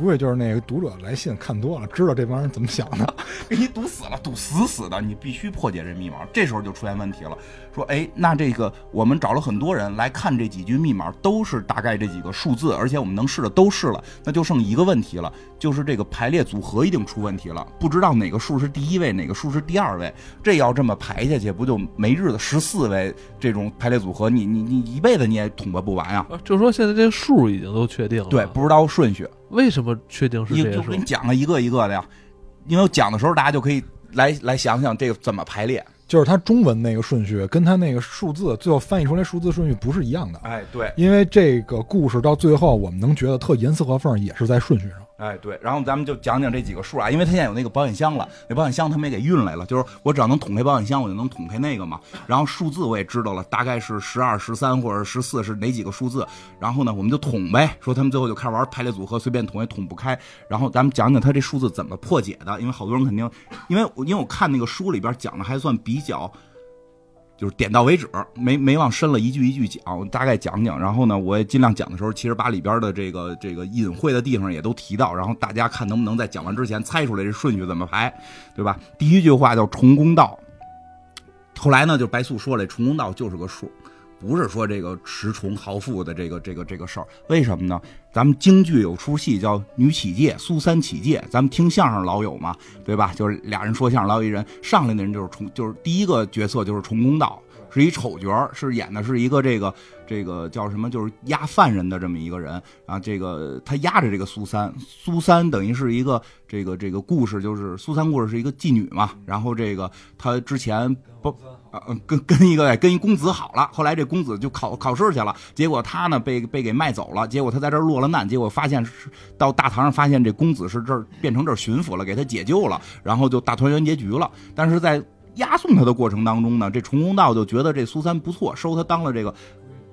我估计就是那个读者来信看多了，知道这帮人怎么想的，给你堵死了，堵死死的，你必须破解这密码。这时候就出现问题了，说，哎，那这个我们找了很多人来看这几句密码，都是大概这几个数字，而且我们能试的都试了，那就剩一个问题了，就是这个排列组合一定出问题了，不知道哪个数是第一位，哪个数是第二位，这要这么排下去，不就没日子？十四位这种排列组合，你你你一辈子你也捅吧不完呀。就是说现在这数已经都确定了，对，不知道顺序。为什么确定是这个？就给你讲了一个一个的呀，因为讲的时候大家就可以来来想想这个怎么排列。就是它中文那个顺序跟它那个数字最后翻译出来数字顺序不是一样的。哎，对，因为这个故事到最后我们能觉得特严丝合缝，也是在顺序上。哎，对，然后咱们就讲讲这几个数啊，因为他现在有那个保险箱了，那保险箱他们也给运来了，就是我只要能捅开保险箱，我就能捅开那个嘛。然后数字我也知道了，大概是十二、十三或者十四是哪几个数字。然后呢，我们就捅呗，说他们最后就开始玩排列组合，随便捅也捅不开。然后咱们讲讲他这数字怎么破解的，因为好多人肯定，因为因为我看那个书里边讲的还算比较。就是点到为止，没没往深了一句一句讲，我大概讲讲。然后呢，我也尽量讲的时候，其实把里边的这个这个隐晦的地方也都提到，然后大家看能不能在讲完之前猜出来这顺序怎么排，对吧？第一句话叫重公道，后来呢，就白素说了，重公道就是个数。不是说这个恃宠豪富的这个这个这个事儿，为什么呢？咱们京剧有出戏叫《女起解》，苏三起解，咱们听相声老有嘛，对吧？就是俩人说相声，老有一人上来的人就是重，就是第一个角色就是重公道，是一丑角，是演的是一个这个这个叫什么，就是押犯人的这么一个人啊。这个他押着这个苏三，苏三等于是一个这个这个故事，就是苏三故事是一个妓女嘛。然后这个他之前不。啊，跟跟一个跟一公子好了，后来这公子就考考试去了，结果他呢被被给卖走了，结果他在这落了难，结果发现是到大堂上发现这公子是这儿变成这儿巡抚了，给他解救了，然后就大团圆结局了。但是在押送他的过程当中呢，这重公道就觉得这苏三不错，收他当了这个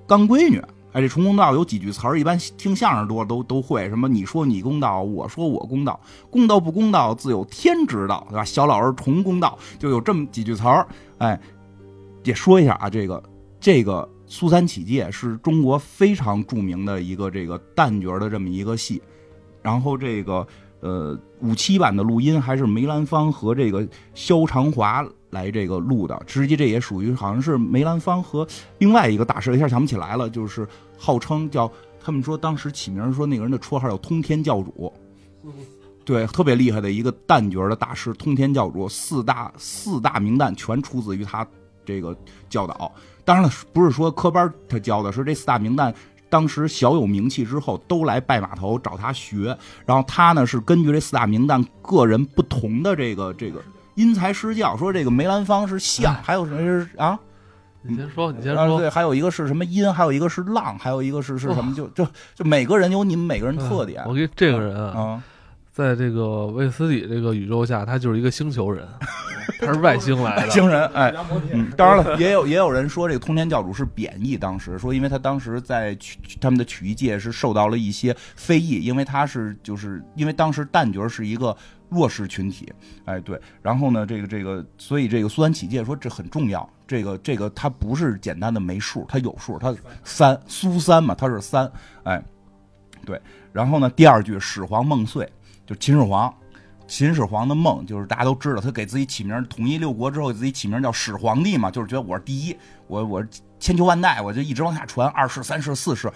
干闺女。哎，这重公道有几句词儿，一般听相声多都都会，什么你说你公道，我说我公道，公道不公道自有天知道，对吧？小老儿重公道就有这么几句词儿，哎。也说一下啊，这个这个苏三起解是中国非常著名的一个这个旦角的这么一个戏，然后这个呃五七版的录音还是梅兰芳和这个萧长华来这个录的，实际这也属于好像是梅兰芳和另外一个大师，一下想不起来了，就是号称叫他们说当时起名说那个人的绰号叫通天教主，对，特别厉害的一个旦角的大师，通天教主四大四大名旦全出自于他。这个教导，当然了，不是说科班他教的，是这四大名旦当时小有名气之后，都来拜码头找他学。然后他呢是根据这四大名旦个人不同的这个这个因材施教，说这个梅兰芳是相，还有什么是啊？你先说，你先说。对，还有一个是什么音，还有一个是浪，还有一个是是什么？就就就每个人有你们每个人特点。我给这个人啊。在这个卫斯理这个宇宙下，他就是一个星球人，他是外星来的星人。哎，嗯，当然了，也有也有人说这个通天教主是贬义，当时说，因为他当时在曲他们的曲艺界是受到了一些非议，因为他是就是因为当时旦角是一个弱势群体，哎，对，然后呢，这个这个，所以这个苏三起解说这很重要，这个这个他不是简单的没数，他有数，他三苏三嘛，他是三，哎，对，然后呢，第二句始皇梦碎。就秦始皇，秦始皇的梦就是大家都知道，他给自己起名，统一六国之后给自己起名叫始皇帝嘛，就是觉得我是第一，我我千秋万代，我就一直往下传，二世、三世、四世，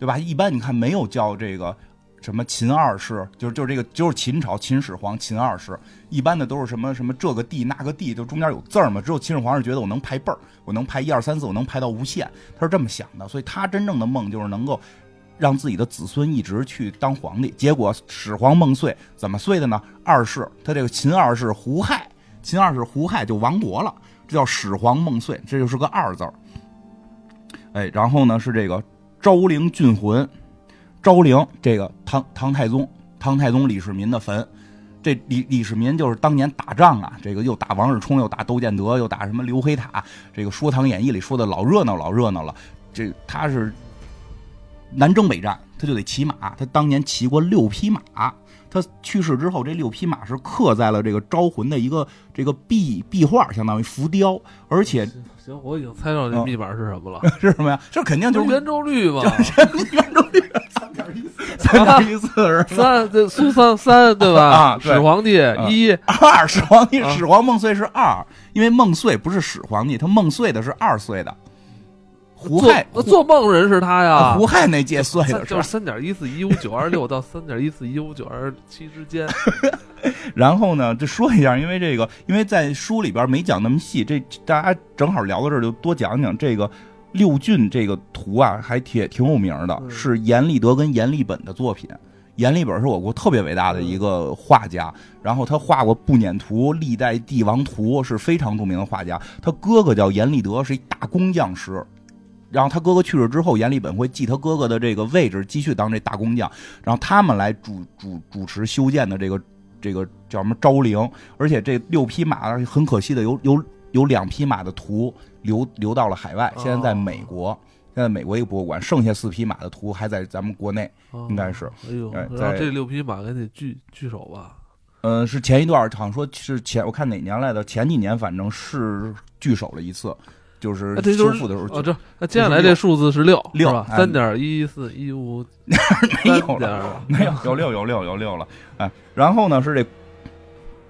对吧？一般你看没有叫这个什么秦二世，就是就是这个就是秦朝秦始皇秦二世，一般的都是什么什么这个帝那个帝，就中间有字儿嘛。只有秦始皇是觉得我能排辈儿，我能排一二三四，我能排到无限，他是这么想的，所以他真正的梦就是能够。让自己的子孙一直去当皇帝，结果始皇梦碎，怎么碎的呢？二世他这个秦二世胡亥，秦二世胡亥就亡国了，这叫始皇梦碎，这就是个二字儿。哎，然后呢是这个昭陵郡魂，昭陵这个唐唐太宗，唐太宗李世民的坟，这李李世民就是当年打仗啊，这个又打王世充，又打窦建德，又打什么刘黑塔，这个《说唐演义》里说的老热闹老热闹了，这他是。南征北战，他就得骑马。他当年骑过六匹马。他去世之后，这六匹马是刻在了这个招魂的一个这个壁壁画，相当于浮雕。而且，行，我已经猜到这密码是什么了。是什么呀？这肯定就是圆周率吧。圆周率三点一四，三点一四是三，这苏三三对吧？啊，始皇帝一二，始皇帝 始皇梦碎是二，因为梦碎不是始皇帝，他梦碎的是二岁的。胡亥做梦人是他呀，胡亥那届岁的就是三点一四一五九二六到三点一四一五九二七之间。然后呢，就说一下，因为这个，因为在书里边没讲那么细，这大家正好聊到这儿，就多讲讲这个六骏这个图啊，还挺挺有名的，是阎立德跟阎立本的作品。阎立本是我国特别伟大的一个画家，然后他画过步辇图、历代帝王图，是非常著名的画家。他哥哥叫阎立德，是一大工匠师。然后他哥哥去世之后，阎立本会继他哥哥的这个位置，继续当这大工匠。然后他们来主主主持修建的这个这个叫什么昭陵。而且这六匹马很可惜的，有有有两匹马的图流流到了海外，现在在美国，现在美国一个博物馆。剩下四匹马的图还在咱们国内，应该是。哎呦，然后这六匹马赶紧聚聚首吧。嗯，是前一段好像说是前，我看哪年来的？前几年反正是聚首了一次。就是修复的时候，哦，这那接下来这数字是六，六吧？三点一四一五，没有了，没有，有六，有六，有六了。哎，然后呢是这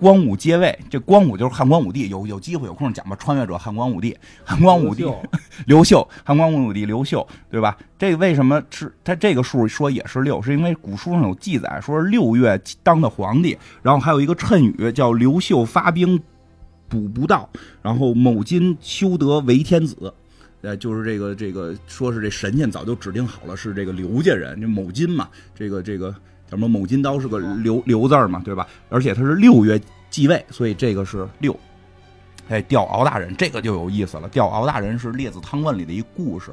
光武接位，这光武就是汉光武帝。有有机会有空讲吧，穿越者汉光武帝，汉光武帝刘秀，汉光武帝刘秀，对吧？这个为什么是他这个数说也是六？是因为古书上有记载，说是六月当的皇帝，然后还有一个谶语叫刘秀发兵。补不到，然后某金修得为天子。呃，就是这个这个，说是这神仙早就指定好了，是这个刘家人，这某金嘛，这个这个叫什么某金刀是个刘刘字儿嘛，对吧？而且他是六月继位，所以这个是六。哎，吊敖大人这个就有意思了。吊敖大人是《列子汤问》里的一故事，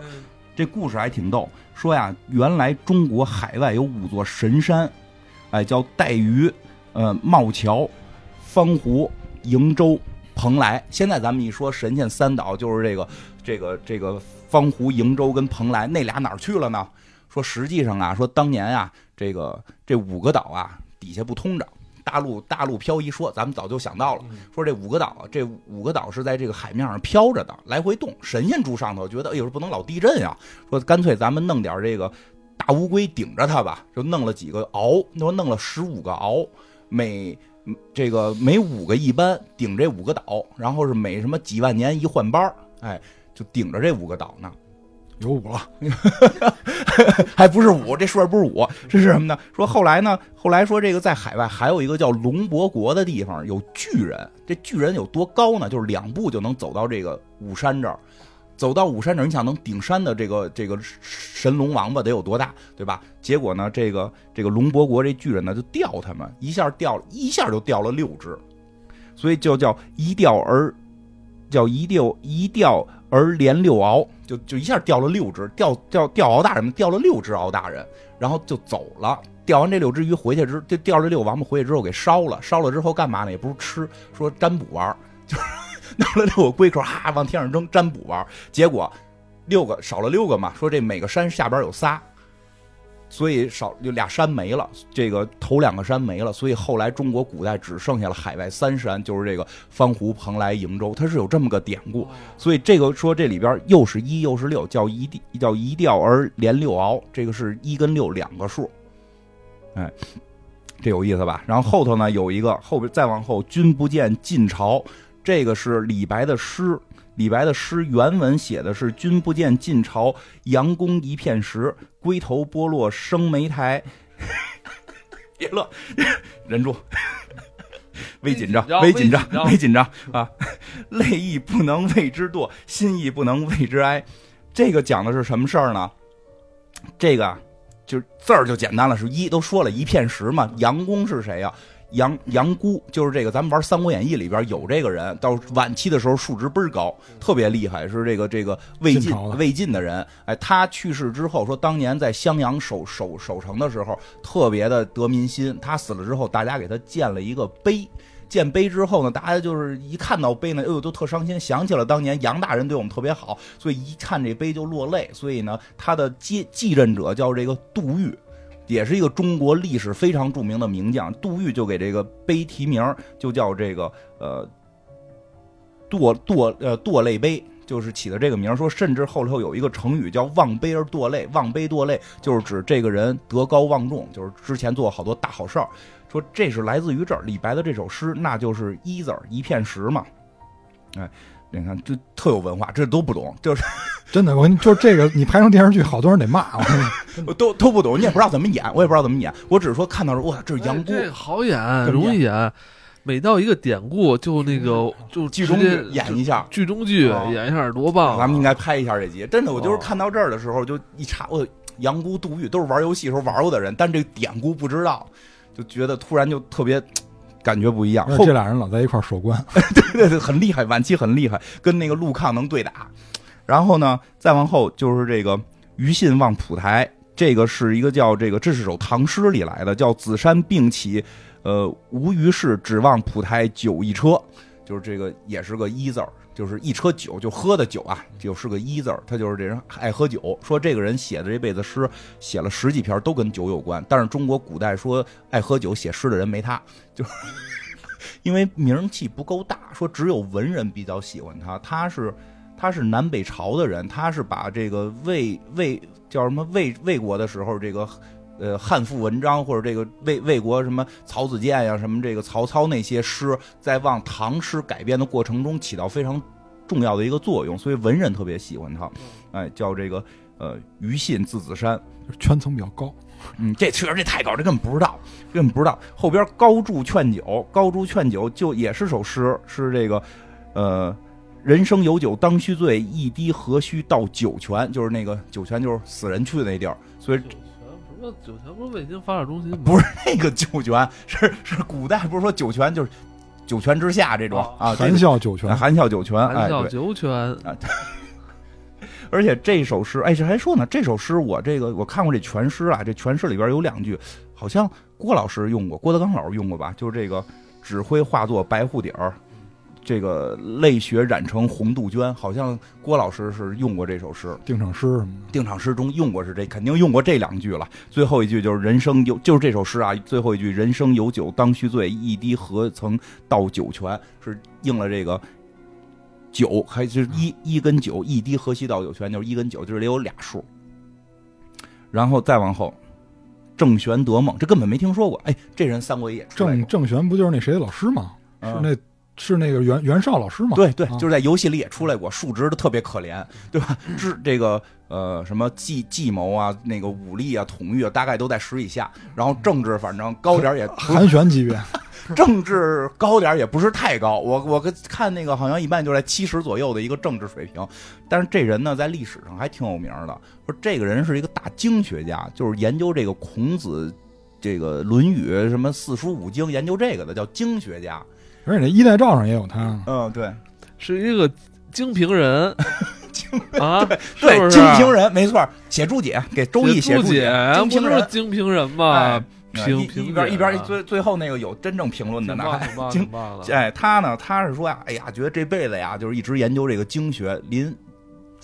这故事还挺逗。说呀，原来中国海外有五座神山，哎，叫带鱼、呃茂桥、方湖、瀛洲、蓬莱。现在咱们一说神仙三岛，就是这个。这个这个方湖、瀛洲跟蓬莱那俩哪儿去了呢？说实际上啊，说当年啊，这个这五个岛啊底下不通着，大陆大陆漂移。说咱们早就想到了，说这五个岛，这五个岛是在这个海面上漂着的，来回动。神仙住上头，觉得哎呦不能老地震呀，说干脆咱们弄点这个大乌龟顶着它吧，就弄了几个鳌，说弄了十五个鳌，每这个每五个一班顶这五个岛，然后是每什么几万年一换班哎。就顶着这五个岛呢，有五了，还不是五，这数不是五，这是什么呢？说后来呢，后来说这个在海外还有一个叫龙伯国的地方有巨人，这巨人有多高呢？就是两步就能走到这个五山这儿，走到五山，你想能顶山的这个这个神龙王八得有多大，对吧？结果呢，这个这个龙伯国这巨人呢就吊他们，一下吊一下就吊了六只，所以就叫一吊而叫一吊一吊。而连六鳌，就就一下钓了六只，钓钓钓鳌大人们掉了六只鳌大人，然后就走了。钓完这六只鱼回去之，就钓这六王八回去之后给烧了，烧了之后干嘛呢？也不是吃，说占卜玩，就 是 弄了六个龟壳，哈往天上扔，占卜玩。结果六个少了六个嘛，说这每个山下边有仨。所以少就俩山没了，这个头两个山没了，所以后来中国古代只剩下了海外三山，就是这个方湖、蓬莱、瀛洲，它是有这么个典故。所以这个说这里边又是一又是六，叫一地叫一调而连六鳌，这个是一跟六两个数。哎，这有意思吧？然后后头呢有一个后边再往后，君不见晋朝，这个是李白的诗。李白的诗原文写的是“君不见晋朝，杨公一片石。龟头剥落生莓苔。” 别乐，忍住，微紧张，微紧张，微紧张啊！泪亦不能为之堕，心亦不能为之哀。这个讲的是什么事儿呢？这个就字儿就简单了，是一都说了一片石嘛。杨公是谁呀？杨杨姑就是这个，咱们玩《三国演义》里边有这个人，到晚期的时候数值倍儿高，特别厉害，是这个这个魏晋魏晋的人。哎，他去世之后，说当年在襄阳守守守城的时候，特别的得民心。他死了之后，大家给他建了一个碑。建碑之后呢，大家就是一看到碑呢，哎呦，都特伤心，想起了当年杨大人对我们特别好，所以一看这碑就落泪。所以呢，他的继继任者叫这个杜预。也是一个中国历史非常著名的名将，杜预就给这个碑题名就叫这个呃堕堕呃堕泪碑，就是起的这个名说甚至后头有一个成语叫望碑而堕泪，望碑堕泪就是指这个人德高望重，就是之前做好多大好事。说这是来自于这儿，李白的这首诗，那就是一字儿一片石嘛，哎。你看，这特有文化，这都不懂，就是 真的。我跟你就是这个，你拍成电视剧，好多人得骂我，我都都不懂，你也不知道怎么演，我也不知道怎么演。我只是说看到说，哇，这是杨过，好演，容易演。每到一个典故，就那个就剧中演一下，剧中剧演一下多棒！咱们应该拍一下这集。真的，我就是看到这儿的时候，就一查，我杨姑、杜玉都是玩游戏时候玩过的人，但这个典故不知道，就觉得突然就特别。感觉不一样，这俩人老在一块守关，对对对，很厉害，晚期很厉害，跟那个陆抗能对打。然后呢，再往后就是这个于信望蒲台，这个是一个叫这个，这是首唐诗里来的，叫紫山并起，呃，无余事，指望蒲台酒一车，就是这个也是个一字儿。就是一车酒，就喝的酒啊，就是个一字儿。他就是这人爱喝酒。说这个人写的这辈子诗，写了十几篇都跟酒有关。但是中国古代说爱喝酒写诗的人没他，就是因为名气不够大。说只有文人比较喜欢他。他是他是南北朝的人，他是把这个魏魏叫什么魏魏国的时候这个。呃，汉赋文章或者这个魏魏国什么曹子建呀，什么这个曹操那些诗，在往唐诗改编的过程中起到非常重要的一个作用，所以文人特别喜欢他。哎，叫这个呃于信字子山，圈层比较高。嗯，这确实这太高，这根本不知道，根本不知道。后边高筑劝酒，高筑劝酒就也是首诗，是这个呃，人生有酒当须醉，一滴何须到酒泉，就是那个酒泉就是死人去的那地儿，所以酒泉什么酒泉不是卫星发射中心吗？不是那个酒泉，是是古代不是说酒泉就是酒泉之下这种哦啊，含笑九泉，含笑九泉，哎含笑对。九泉，而且这首诗，哎，这还说呢，这首诗我这个我看过这全诗啊，这全诗里边有两句，好像郭老师用过，郭德纲老师用过吧？就是这个“指挥化作白户底儿”，这个泪血染成红杜鹃，好像郭老师是用过这首诗，定场诗。定场诗中用过是这，肯定用过这两句了。最后一句就是“人生有”，就是这首诗啊，最后一句“人生有酒当须醉，一滴何曾到酒泉”，是应了这个酒，还是一一跟九，一滴何须到酒泉，就是一跟九，就是得有俩数。然后再往后，郑玄得梦，这根本没听说过。哎，这人《三国演义》出郑，郑玄不就是那谁的老师吗？嗯是那是那个袁袁绍老师吗？对对，啊就是在游戏里也出来过，数值的特别可怜，对吧？智这个呃什么计计谋啊，那个武力啊、统御啊，大概都在十以下。然后政治反正高点也寒玄级别，政治高点也不是太高。我我看那个好像一般就在七十左右的一个政治水平。但是这人呢，在历史上还挺有名的。说这个人是一个大经学家，就是研究这个孔子。这个《论语》什么四书五经，研究这个的叫经学家。而且那衣带诏上也有他。嗯，对，是一个精评人 啊，对，是不是精评人没错，写注解给《周易》写注写解，精评人不就是。精评人吗哎？评一评一边一边啊最最后那个有真正评论的呢，挺棒，挺棒，精挺棒的。哎，他呢，他是说呀，哎呀，觉得这辈子呀，就是一直研究这个经学。临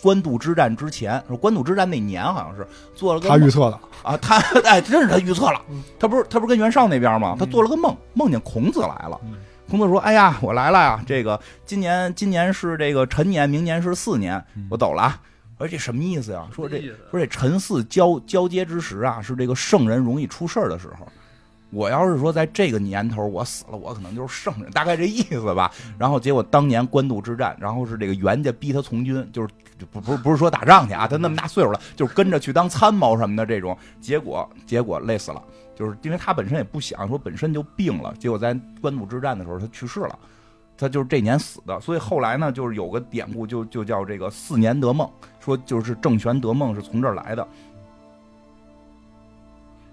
官渡之战之前，说官渡之战那年好像是做了个他预测的，啊，他哎，真是他预测了嗯。他不是他不是跟袁绍那边吗？他做了个梦，梦见孔子来了。孔子说：“哎呀，我来了呀！这个今年今年是这个辰年，明年是巳年，我走了啊。我说这什么意思呀？说这说这辰巳交交接之时啊，是这个圣人容易出事儿的时候。我要是说在这个年头我死了，我可能就是圣人，大概这意思吧。然后结果当年官渡之战，然后是这个袁家逼他从军，就是不不不是说打仗去啊，他那么大岁数了，就是跟着去当参谋什么的这种。结果结果累死了，就是因为他本身也不想说本身就病了，结果在官渡之战的时候他去世了。他就是这年死的，所以后来呢，就是有个典故就就叫这个四年得梦，说就是郑玄得梦是从这儿来的。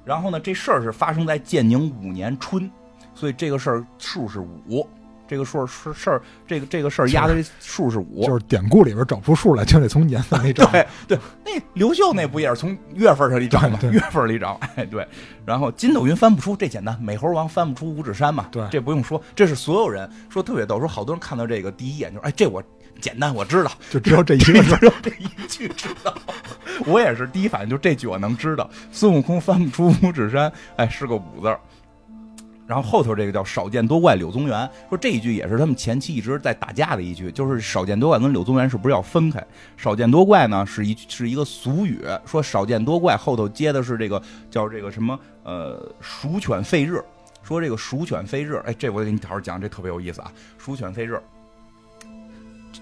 然后呢，这事儿是发生在建宁五年春，所以这个事儿数是五，这个数是事儿，这个这个事儿压的这数是五。就是典故里边找不出数来，就得从年份里找。对对，那刘秀那不也是从月份上里找吗？月份里找，哎对。然后筋斗云翻不出，这简单，美猴王翻不出五指山嘛，对这不用说，这是所有人说特别逗，说好多人看到这个第一眼就是，哎，这我简单，我知道，就只有这一个字。只有这一句知道。我也是第一反应就这句我能知道，孙悟空翻不出五指山，哎，是个五字儿。然后后头这个叫少见多怪柳宗元，说这一句也是他们前期一直在打架的一句，就是少见多怪跟柳宗元是不是要分开？少见多怪呢是一是一个俗语，说少见多怪后头接的是这个叫这个什么呃鼠犬吠日，说这个鼠犬吠日，哎，这我给你好好讲，这特别有意思啊，鼠犬吠日。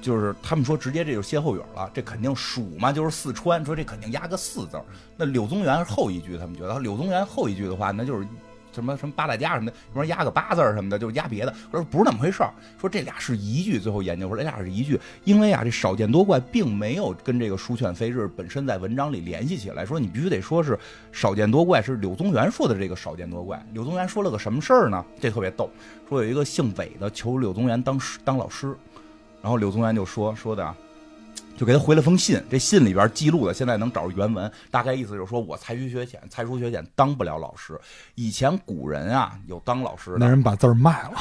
就是他们说直接这就是歇后语了，这肯定蜀嘛，就是四川，说这肯定压个四字儿。那柳宗元后一句，他们觉得柳宗元后一句的话，那就是什么什么八大家什么的，什么压个八字什么的，就是压别的。我说不是那么回事儿，说这俩是一句，最后研究出来这俩是一句，因为啊这少见多怪并没有跟这个鼠犬吠日本身在文章里联系起来，说你必须得说是少见多怪是柳宗元说的这个少见多怪。柳宗元说了个什么事儿呢？这特别逗，说有一个姓韦的求柳宗元当师当老师。然后柳宗元就说说的啊，就给他回了封信，这信里边记录的，现在能找着原文，大概意思就是说我才疏学浅，才疏学浅当不了老师。以前古人啊有当老师的，那人把字儿卖了，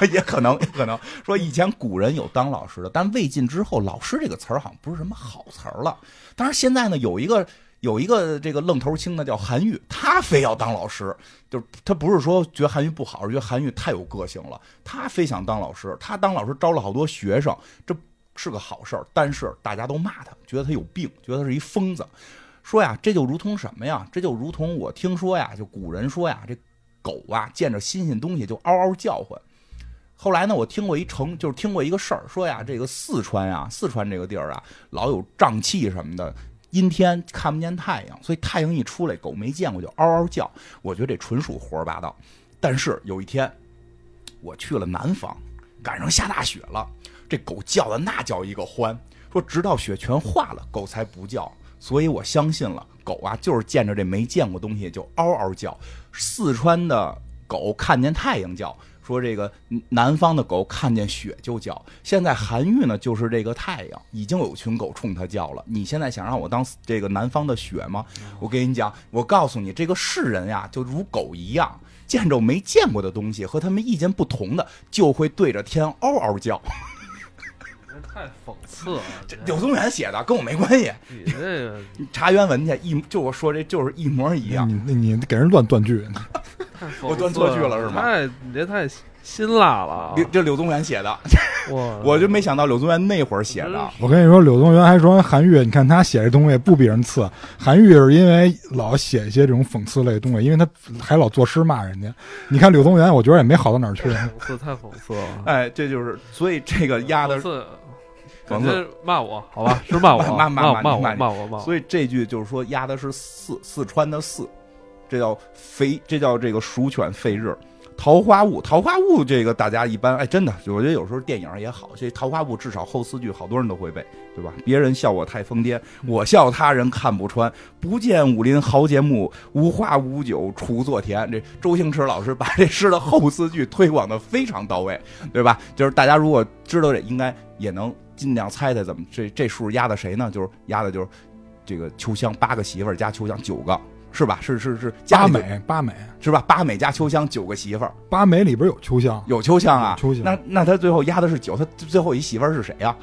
也可能也可能说以前古人有当老师的，但魏晋之后，老师这个词儿好像不是什么好词儿了。但是现在呢有一个。有一个这个愣头青的叫韩愈，他非要当老师，就是他不是说觉得韩愈不好，是觉得韩愈太有个性了，他非想当老师。他当老师招了好多学生，这是个好事儿，但是大家都骂他，觉得他有病，觉得他是一疯子。说呀，这就如同什么呀？这就如同我听说呀，就古人说呀，这狗啊见着新鲜东西就嗷嗷叫唤。后来呢，我听过一成，就是听过一个事儿，说呀，这个四川呀，四川这个地儿啊，老有瘴气什么的。阴天看不见太阳，所以太阳一出来，狗没见过就嗷嗷叫。我觉得这纯属胡说八道。但是有一天，我去了南方，赶上下大雪了，这狗叫的那叫一个欢，说直到雪全化了，狗才不叫。所以我相信了，狗啊就是见着这没见过东西就嗷嗷叫。四川的狗看见太阳叫，说这个南方的狗看见雪就叫。现在韩愈呢就是这个太阳，已经有群狗冲它叫了。你现在想让我当这个南方的雪吗？我跟你讲，我告诉你，这个世人呀就如狗一样，见着没见过的东西和他们意见不同的，就会对着天嗷嗷叫。太讽刺了！这柳宗元写的，跟我没关系。你这个 查原文去，一就我说这就是一模一样。你你你给人乱断句，太讽刺我断错句了是吗太你这太辛辣了这柳宗元写的，哇，我就没想到柳宗元那会儿写的。我跟你说，柳宗元还说韩愈，你看他写这东西不比人次。韩愈是因为老写一些这种讽刺类的东西，因为他还老作诗骂人家。你看柳宗元，我觉得也没好到哪儿去。讽刺太讽刺了，哎，这就是，所以这个压的讽，刺，讽刺感觉骂我好吧？是骂我，骂骂骂我，骂你骂我，骂我。所以这句就是说压的是四四川的四，这叫肥，这叫这个鼠犬吠日。桃花坞，桃花坞这个大家一般哎，真的，我觉得有时候电影也好，这桃花坞至少后四句好多人都会背，对吧？别人笑我太疯癫，我笑他人看不穿。不见武林豪杰墓，无花无酒锄作田。这周星驰老师把这诗的后四句推广的非常到位，对吧？就是大家如果知道这，应该也能尽量猜猜怎么这这数压的谁呢？就是压的就是这个秋香八个媳妇儿加秋香九个。是吧？是是是，家八美八美是吧？八美加秋香九个媳妇儿，八美里边有秋香，有秋香啊，秋香那那他最后压的是九，他最后一媳妇儿是谁呀、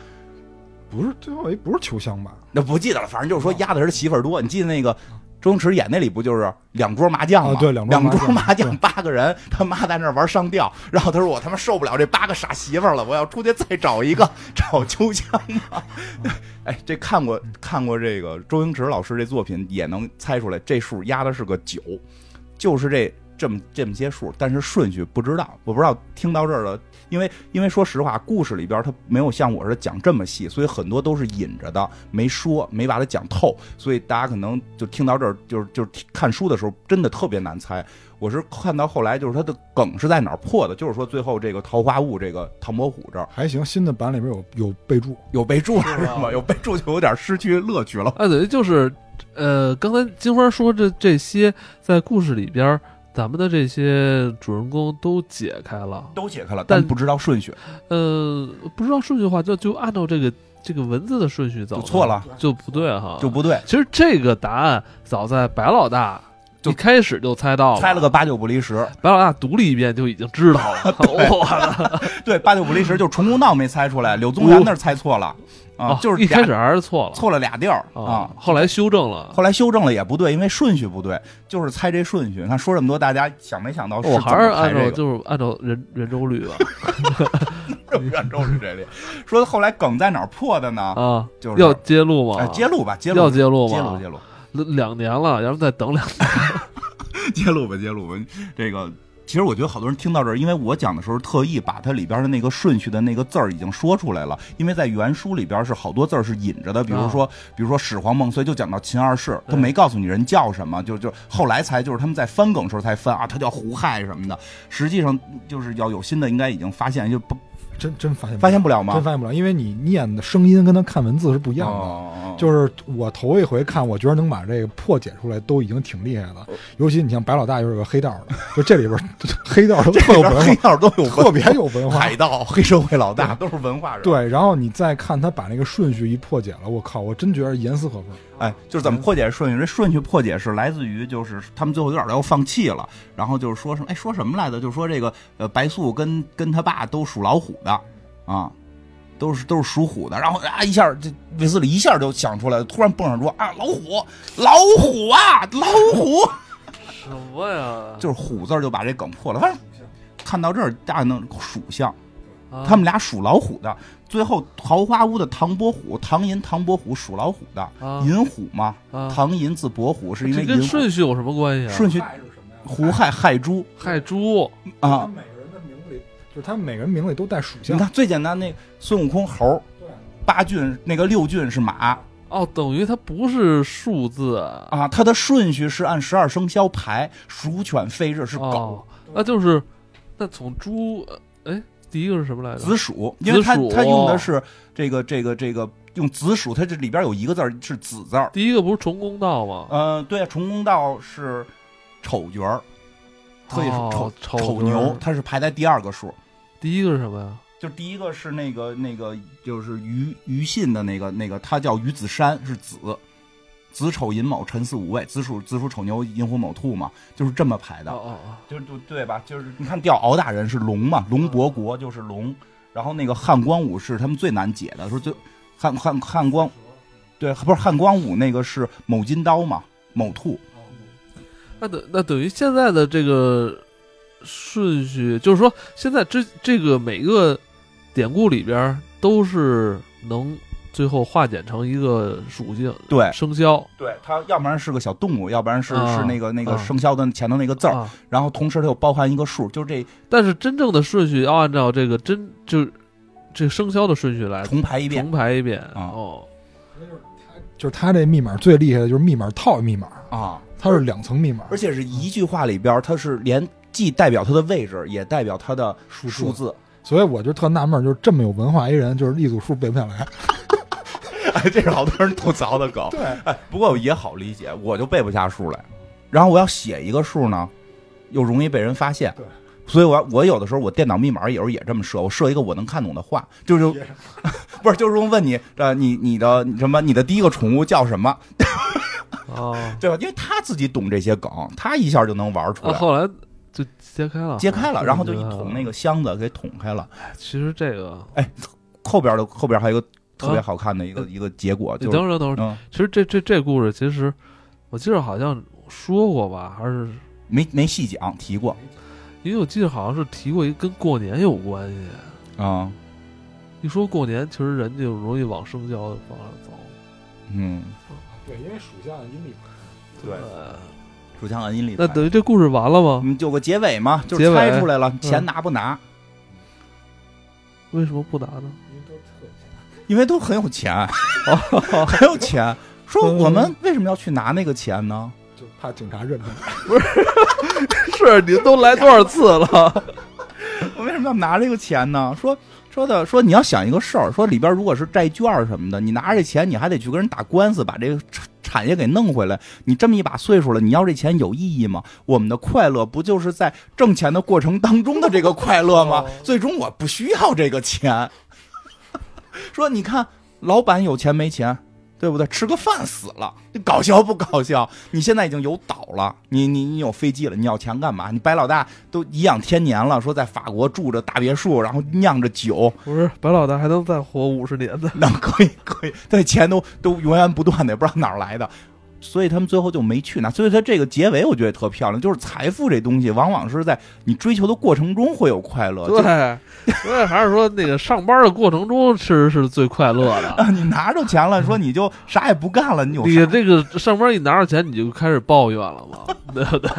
不是最后一不是秋香吧？那不记得了，反正就是说压的是媳妇儿多。你记得那个周星驰演那里不就是两桌麻将吗？啊对两桌两麻将八个人，他妈在那儿玩上吊，然后他说我他妈受不了这八个傻媳妇了，我要出去再找一个找秋香啊。哎，这看过看过这个周星驰老师这作品，也能猜出来这数压的是个九，就是这这么这么些数，但是顺序不知道，我不知道听到这儿了。因为因为说实话，故事里边它没有像我似的讲这么细，所以很多都是引着的，没说，没把它讲透，所以大家可能就听到这儿，就是就是看书的时候真的特别难猜。我是看到后来，就是它的梗是在哪儿破的，就是说最后这个桃花坞这个唐伯虎这儿还行，新的版里边有有备注，有备注了是吗？有备注就有点失去乐趣了。啊，等于就是，呃，刚才金花说这这些在故事里边儿，咱们的这些主人公都解开了。都解开了，但但不知道顺序，呃，不知道顺序的话，就就按照这个这个文字的顺序走，就错了，就不对哈，就不对，其实这个答案早在白老大就一开始就猜到了，猜了个八九不离十。白老大读了一遍就已经知道了。对，八九不离十，就重公道没猜出来，柳宗元那儿猜错了啊哦，就是一开始还是错了错了俩地儿啊啊，。后来修正了。后来修正了也不对，因为顺序不对，就是猜这顺序。你看说这么多，大家想没想到我还是按照就是按照圆圆周率吧 圆周率这里说后来梗在哪儿破的呢？啊，就是要揭露吗？哎揭露吧，揭露要揭露吗？揭露揭露两年了，要不再等两年？揭露吧，揭露吧。这个其实我觉得好多人听到这儿，因为我讲的时候特意把它里边的那个顺序的那个字儿已经说出来了，因为在原书里边是好多字儿是引着的，比如说、比如说始皇梦碎就讲到秦二世，他没告诉你人叫什么，就就后来才就是他们在翻梗时候才翻啊，他叫胡亥什么的，实际上就是要有心的应该已经发现就不真真发现发现不了吗？真发现不了，因为你念的声音跟他看文字是不一样的。哦就是我头一回看，我觉得能把这个破解出来，都已经挺厉害了。尤其你像白老大又是个黑道的，就这里边 黑道都特有文化，黑道都有特别有文化。海盗、黑社会老大都是文化人。对，然后你再看他把那个顺序一破解了，我靠，我真觉得严丝合缝。哎，就是怎么破解顺序？这顺序破解是来自于，就是他们最后有点要放弃了，然后就是说什么，哎，说什么来着？就是说这个呃，白素跟跟他爸都属老虎的啊，都是都是属虎的，然后啊一下这卫斯理一下就想出来了，突然蹦上桌啊，老虎，老虎啊，老虎，什么呀？就是虎字就把这梗破了。反正看到这儿，大家能属相，啊他们俩属老虎的。最后桃花坞的唐伯虎，唐寅唐伯虎属老虎的，啊寅虎嘛，啊，唐寅字伯虎是因为这跟顺序有什么关系啊？顺序害是什么呀？胡亥亥猪亥猪啊。每个人的名字里，就是他们每个人名字里都带属性。你看最简单那孙悟空猴，对八骏那个六骏是马哦，等于它不是数字啊，啊，它的顺序是按十二生肖排，鼠犬吠日是狗，哦，那就是那从猪，呃哎，第一个是什么来着？紫薯，因为它它用的是这个这个这个用紫薯，它这里边有一个字是紫字儿。第一个不是重公道吗？嗯，对，重公道是丑角儿，所以是丑哦丑丑牛，它是排在第二个数。第一个是什么呀？就第一个是那个那个就是于于信的那个那个，他叫于子山，是子，子丑寅卯辰巳午未，子鼠子鼠丑牛寅虎卯兔嘛，就是这么排的。哦哦哦，就是就对吧？就是你看调敖大人是龙嘛，龙伯国就是龙，然后那个汉光武是他们最难解的，说最汉汉汉光，对，不是汉光武那个是某金刀嘛，某兔，那等那等于现在的这个顺序，就是说现在这这个每个典故里边都是能最后化简成一个属性，对生肖对，它要不然是个小动物，要不然是、啊是那个那个啊生肖的前头那个字儿，啊。然后同时它又包含一个数，就这但是真正的顺序要按照这个真就这生肖的顺序来重排一遍重排一遍啊哦。就是他这密码最厉害的就是密码套密码，啊，它是两层密码，而且是一句话里边，它是连既代表它的位置，也代表它的数数。字。所以我就特纳闷，就是这么有文化一人，就是一组数背不下来。哎，这是好多人吐槽的梗。对，哎，不过也好理解，我就背不下数来，然后我要写一个数呢，又容易被人发现。对，所以我我有的时候我电脑密码有时候也这么设，我设一个我能看懂的话，就是 不是就是问你呃你你的什么你的第一个宠物叫什么，哦，对吧？因为他自己懂这些梗，他一下就能玩出啊，来，后来就揭开了，揭开了，啊然后就一捅。那个箱子给捅开了。其实这个，哎后边的后边还有一个特别啊好看的一个、一个结果，就是等会儿等会儿，嗯，其实这这这故事，其实我记得好像说过吧，还是没没细讲提过因为我记得好像是提过一个跟过年有关系。啊，一说过年，其实人就容易往生肖的方向走。嗯，对，因为属相阴历。对呃属相按阴历那等于这故事完了吗？嗯，有个结尾嘛，就是猜出来了，嗯钱拿不拿？为什么不拿呢？因为都很有钱，很有钱。说我们为什么要去拿那个钱呢？就怕警察认出来。不。是是您都来多少次了？我为什么要拿这个钱呢？说说的说你要想一个事儿，说里边如果是债券儿什么的，你拿着这钱，你还得去跟人打官司，把这个产产业给弄回来。你这么一把岁数了，你要这钱有意义吗？我们的快乐不就是在挣钱的过程当中的这个快乐吗哦？最终我不需要这个钱。说你看，老板有钱没钱？对不对？吃个饭死了，你搞笑不搞笑？你现在已经有岛了，你你你有飞机了，你要钱干嘛？你白老大都颐养天年了，说在法国住着大别墅，然后酿着酒，不是白老大还能再活五十年呢？那可以可以，但钱都都源源不断的，也不知道哪儿来的，所以他们最后就没去那。所以他这个结尾我觉得特漂亮，就是财富这东西，往往是在你追求的过程中会有快乐。就对，对，还是说那个上班的过程中其实 是最快乐的。啊，你拿着钱了，说你就啥也不干了，你有你啥？这个上班一拿着钱，你就开始抱怨了嘛？对不对？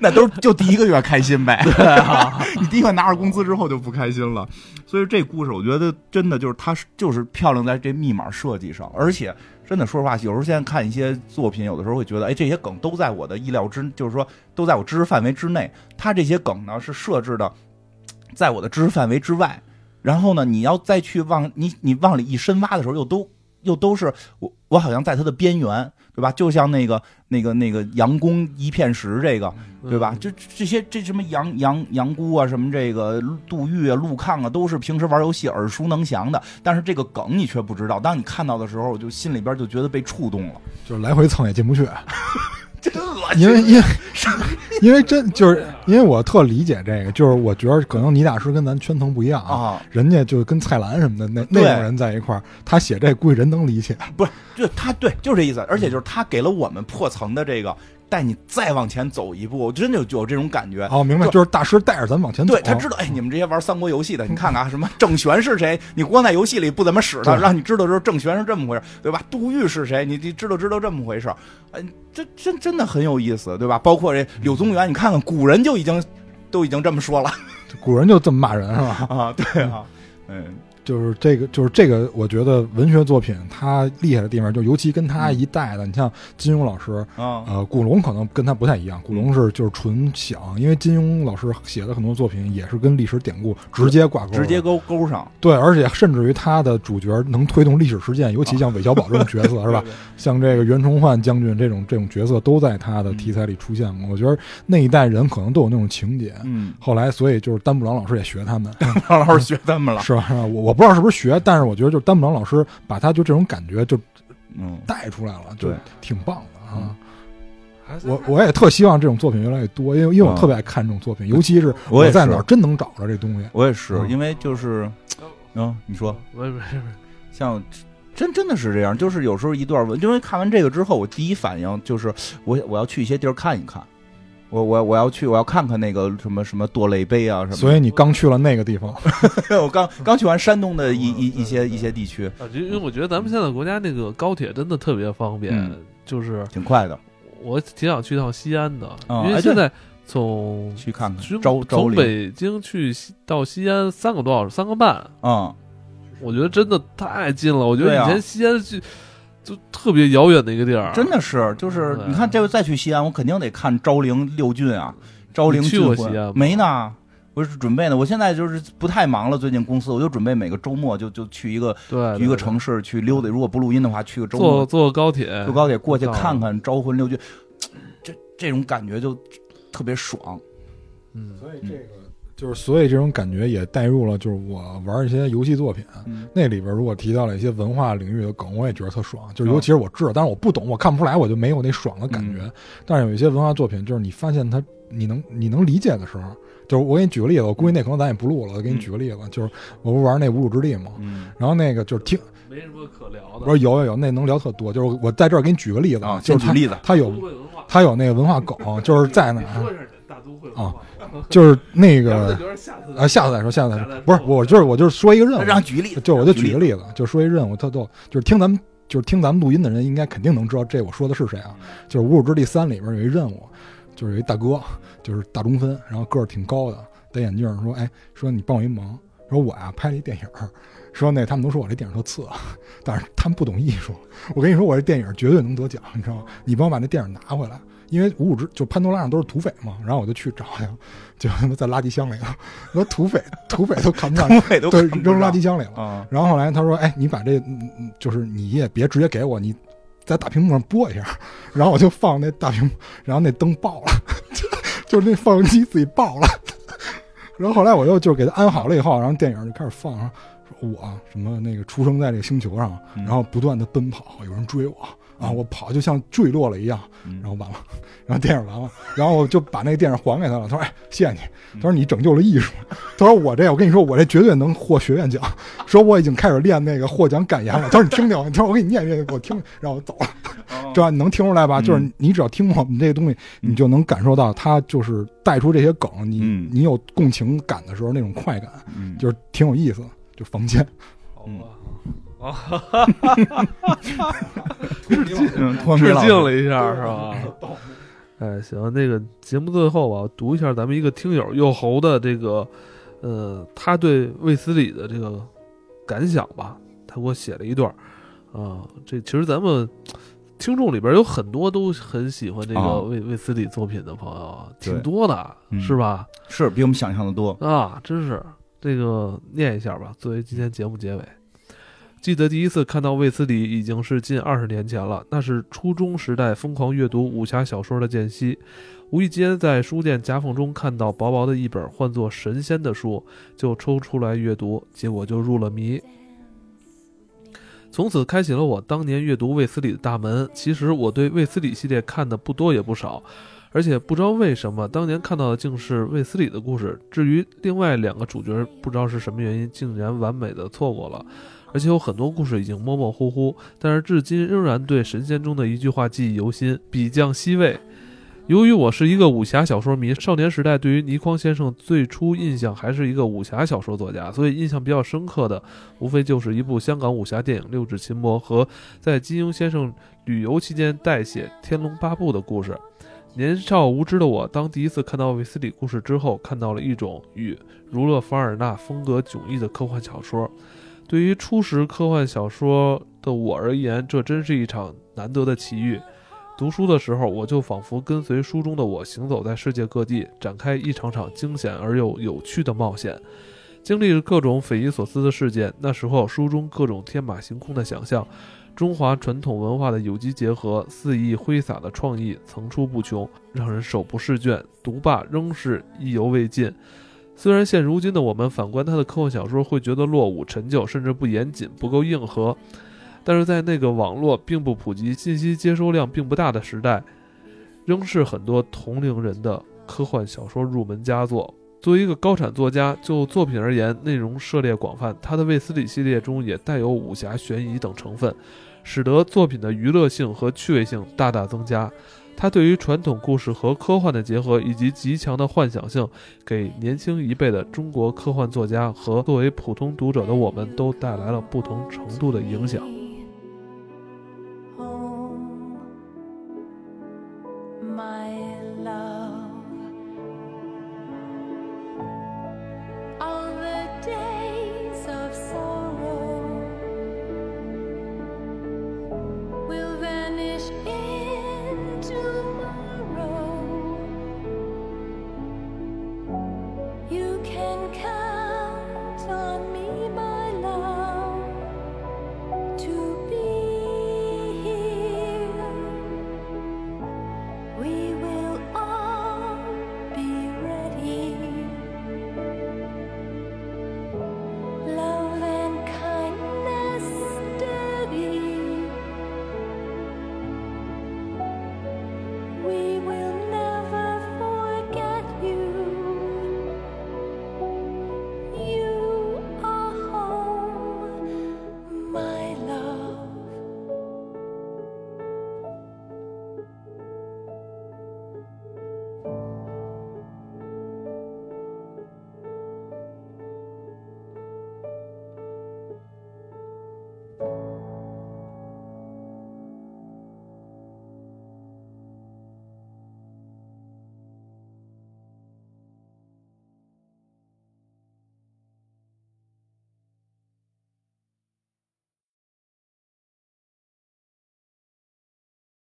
那都就第一个月开心呗。对啊，你第一个拿着工资之后就不开心了。所以这故事我觉得真的就是它就是漂亮在这密码设计上，而且真的说实话，有时候现在看一些作品，有的时候会觉得，哎，这些梗都在我的意料之，就是说都在我知识范围之内。他这些梗呢是设置的在我的知识范围之外，然后呢，你要再去往你你往里一深挖的时候，又都又都是我我好像在它的边缘，对吧？就像那个那个那个杨公一片石这个。对吧？就这这些这什么杨杨杨姑啊，什么这个杜玉啊、陆抗啊，都是平时玩游戏耳熟能详的，但是这个梗你却不知道。当你看到的时候，我就心里边就觉得被触动了，就是来回蹭也进不去，真恶心。因为因为因为真就是因为我特理解这个，就是我觉得可能倪大师跟咱圈层不一样啊，啊，人家就跟蔡澜什么的那那种人在一块儿，他写这估计人能理解。不是，就他对，就是这意思。而且就是他给了我们破层的这个，带你再往前走一步，我真的有有这种感觉。哦，明白，就就是大师带着咱往前走。对他知道，哎，你们这些玩三国游戏的，你看看啊，什么郑玄是谁？你光在游戏里不怎么使他，让你知道知道郑玄是这么回事，对吧？杜预是谁？你你知道知道这么回事？哎，这真真的很有意思，对吧？包括这柳宗元，你看看古人就已经都已经这么说了古人就这么骂人是吧？啊，对啊，嗯，就是这个，就是这个，我觉得文学作品它厉害的地方，就尤其跟他一代的，你像金庸老师，啊，呃，古龙可能跟他不太一样，古龙是就是纯想，因为金庸老师写的很多作品也是跟历史典故直接挂钩，直接勾勾上，对，而且甚至于他的主角能推动历史事件，尤其像韦小宝这种角色，是吧？像这个袁崇焕将军这种这种角色都在他的题材里出现过。我觉得那一代人可能都有那种情节。嗯，后来，所以就是丹布朗老师也学他们，丹布朗老师学他们了，是吧？是吧？我我不知道是不是学，但是我觉得就是丹布朗老师把他就这种感觉就嗯，带出来了，就挺棒的啊。嗯！我我也特希望这种作品越来越多，因为因为我嗯。特别爱看这种作品，尤其是我在哪儿真能找着这东西。我也是，嗯。因为就是，嗯，你说，没没没，像真真的是这样，就是有时候一段文，因为看完这个之后，我第一反应就是我我要去一些地儿看一看，我我我要去我要看看那个什么什么堕泪碑啊什么。所以你刚去了那个地方，我刚刚去完山东的一一一些一些地区，啊，因为我觉得咱们现在国家那个高铁真的特别方便，嗯就是挺快的，我挺想去趟西安的，因为现在从去看看从北京去西到西安三个多小时，三个半，嗯，我觉得真的太近了。我觉得以前西安去就特别遥远的一个地儿，真的是就是你看这回再去西安，我肯定得看昭陵六郡啊，昭陵你去过西安没呢。我是准备呢，我现在就是不太忙了，最近公司我就准备每个周末就就去一个对一个城市去溜达，如果不录音的话，去个周末坐坐高铁，坐高铁过去看看招魂六郡，这这种感觉就特别爽。嗯，所以这个就是，所以这种感觉也带入了，就是我玩一些游戏作品，嗯。那里边如果提到了一些文化领域的梗，我也觉得特爽。就是哦尤其是我知道，但是我不懂，我看不出来，我就没有那爽的感觉。嗯。但是有一些文化作品，就是你发现它，你能你能理解的时候，就是我给你举个例子，我估计那可能咱也不录了，我给你举个例子，就是我不玩那无主之地嘛，嗯。然后那个就是听，没什么可聊的。我说有有有，那能聊特多。就是我在这儿给你举个例子啊，就是举例子，他有他有那个文化梗，就是在哪儿，就是那个啊，下次再说，下次再说，不是我就是我就是说一个任务，让举例子，就我就举举个例子，就说一任务特逗，就是听咱们就是听咱们录音的人，应该肯定能知道这我说的是谁啊？就是《无主之地三》里边有一任务，就是有一大哥，就是大中分，然后个儿挺高的，戴眼镜，说：“哎，说你帮我一忙，说我呀拍了一电影儿，说那他们都说我这电影特次，但是他们不懂艺术。我跟你说，我这电影绝对能得奖，你知道吗？你帮我把那电影拿回来。”因为五五之就潘多拉上都是土匪嘛，然后我就去找去，就他妈在垃圾箱里了，说土匪土匪都看不上，对，扔垃圾箱里了。啊，然后后来他说：“哎，你把这，就是你也别直接给我，你在大屏幕上播一下。”然后我就放那大屏幕，然后那灯爆了，就就是那放映机自己爆了。然后后来我又就给他安好了以后，然后电影就开始放，说我什么那个出生在这个星球上，嗯然后不断的奔跑，有人追我啊，我跑就像坠落了一样，嗯然后完了，然后电影完了，然后我就把那个电影还给他了。他说：“哎，谢谢你。”他说：“你拯救了艺术。”他说：“我这，我跟你说，我这绝对能获学院奖。说我已经开始练那个获奖感言了。”他说：“你听听，他说我给你念一遍，给我听。”然后我走了。哦这样你能听出来吧？嗯就是你只要听我们这个东西，你就能感受到他就是带出这些梗，你嗯你有共情感的时候那种快感，嗯，就是挺有意思的。就房间，好嗯吧，啊，嗯脱致米老师敬了一下是吧？哎，行，那个节目最后啊，读一下咱们一个听友右侯的这个，呃，他对卫斯理的这个感想吧，他给我写了一段儿啊。这其实咱们听众里边有很多都很喜欢这个啊卫卫斯理作品的朋友啊，挺多的，嗯是吧？是比我们想象的多。啊，真是这个念一下吧，作为今天节目结尾。记得第一次看到卫斯理已经是近二十年前了，那是初中时代疯狂阅读武侠小说的间隙，无意间在书店夹缝中看到薄薄的一本唤作《神仙》的书，就抽出来阅读，结果就入了迷。从此开启了我当年阅读卫斯理的大门。其实我对卫斯理系列看的不多也不少，而且不知道为什么当年看到的竟是卫斯理的故事。至于另外两个主角，不知道是什么原因，竟然完美的错过了。而且有很多故事已经模模糊糊，但是至今仍然对神仙中的一句话记忆犹新：“比将西魏。”由于我是一个武侠小说迷，少年时代对于倪匡先生最初印象还是一个武侠小说作家，所以印象比较深刻的，无非就是一部香港武侠电影《六指琴魔》和在金庸先生旅游期间代写《天龙八部》的故事。年少无知的我，当第一次看到卫斯理故事之后，看到了一种与儒勒·凡尔纳风格迥异的科幻小说。对于初识科幻小说的我而言，这真是一场难得的奇遇。读书的时候，我就仿佛跟随书中的我行走在世界各地，展开一场场惊险而又有趣的冒险，经历着各种匪夷所思的事件。那时候，书中各种天马行空的想象，中华传统文化的有机结合，肆意挥洒的创意层出不穷，让人手不释卷。读罢仍是意犹未尽。虽然现如今的我们反观他的科幻小说，会觉得落伍、陈旧，甚至不严谨、不够硬核，但是在那个网络并不普及、信息接收量并不大的时代，仍是很多同龄人的科幻小说入门佳作。作为一个高产作家，就作品而言，内容涉猎广泛，他的卫斯理系列中也带有武侠、悬疑等成分，使得作品的娱乐性和趣味性大大增加。他对于传统故事和科幻的结合，以及极强的幻想性，给年轻一辈的中国科幻作家和作为普通读者的我们都带来了不同程度的影响。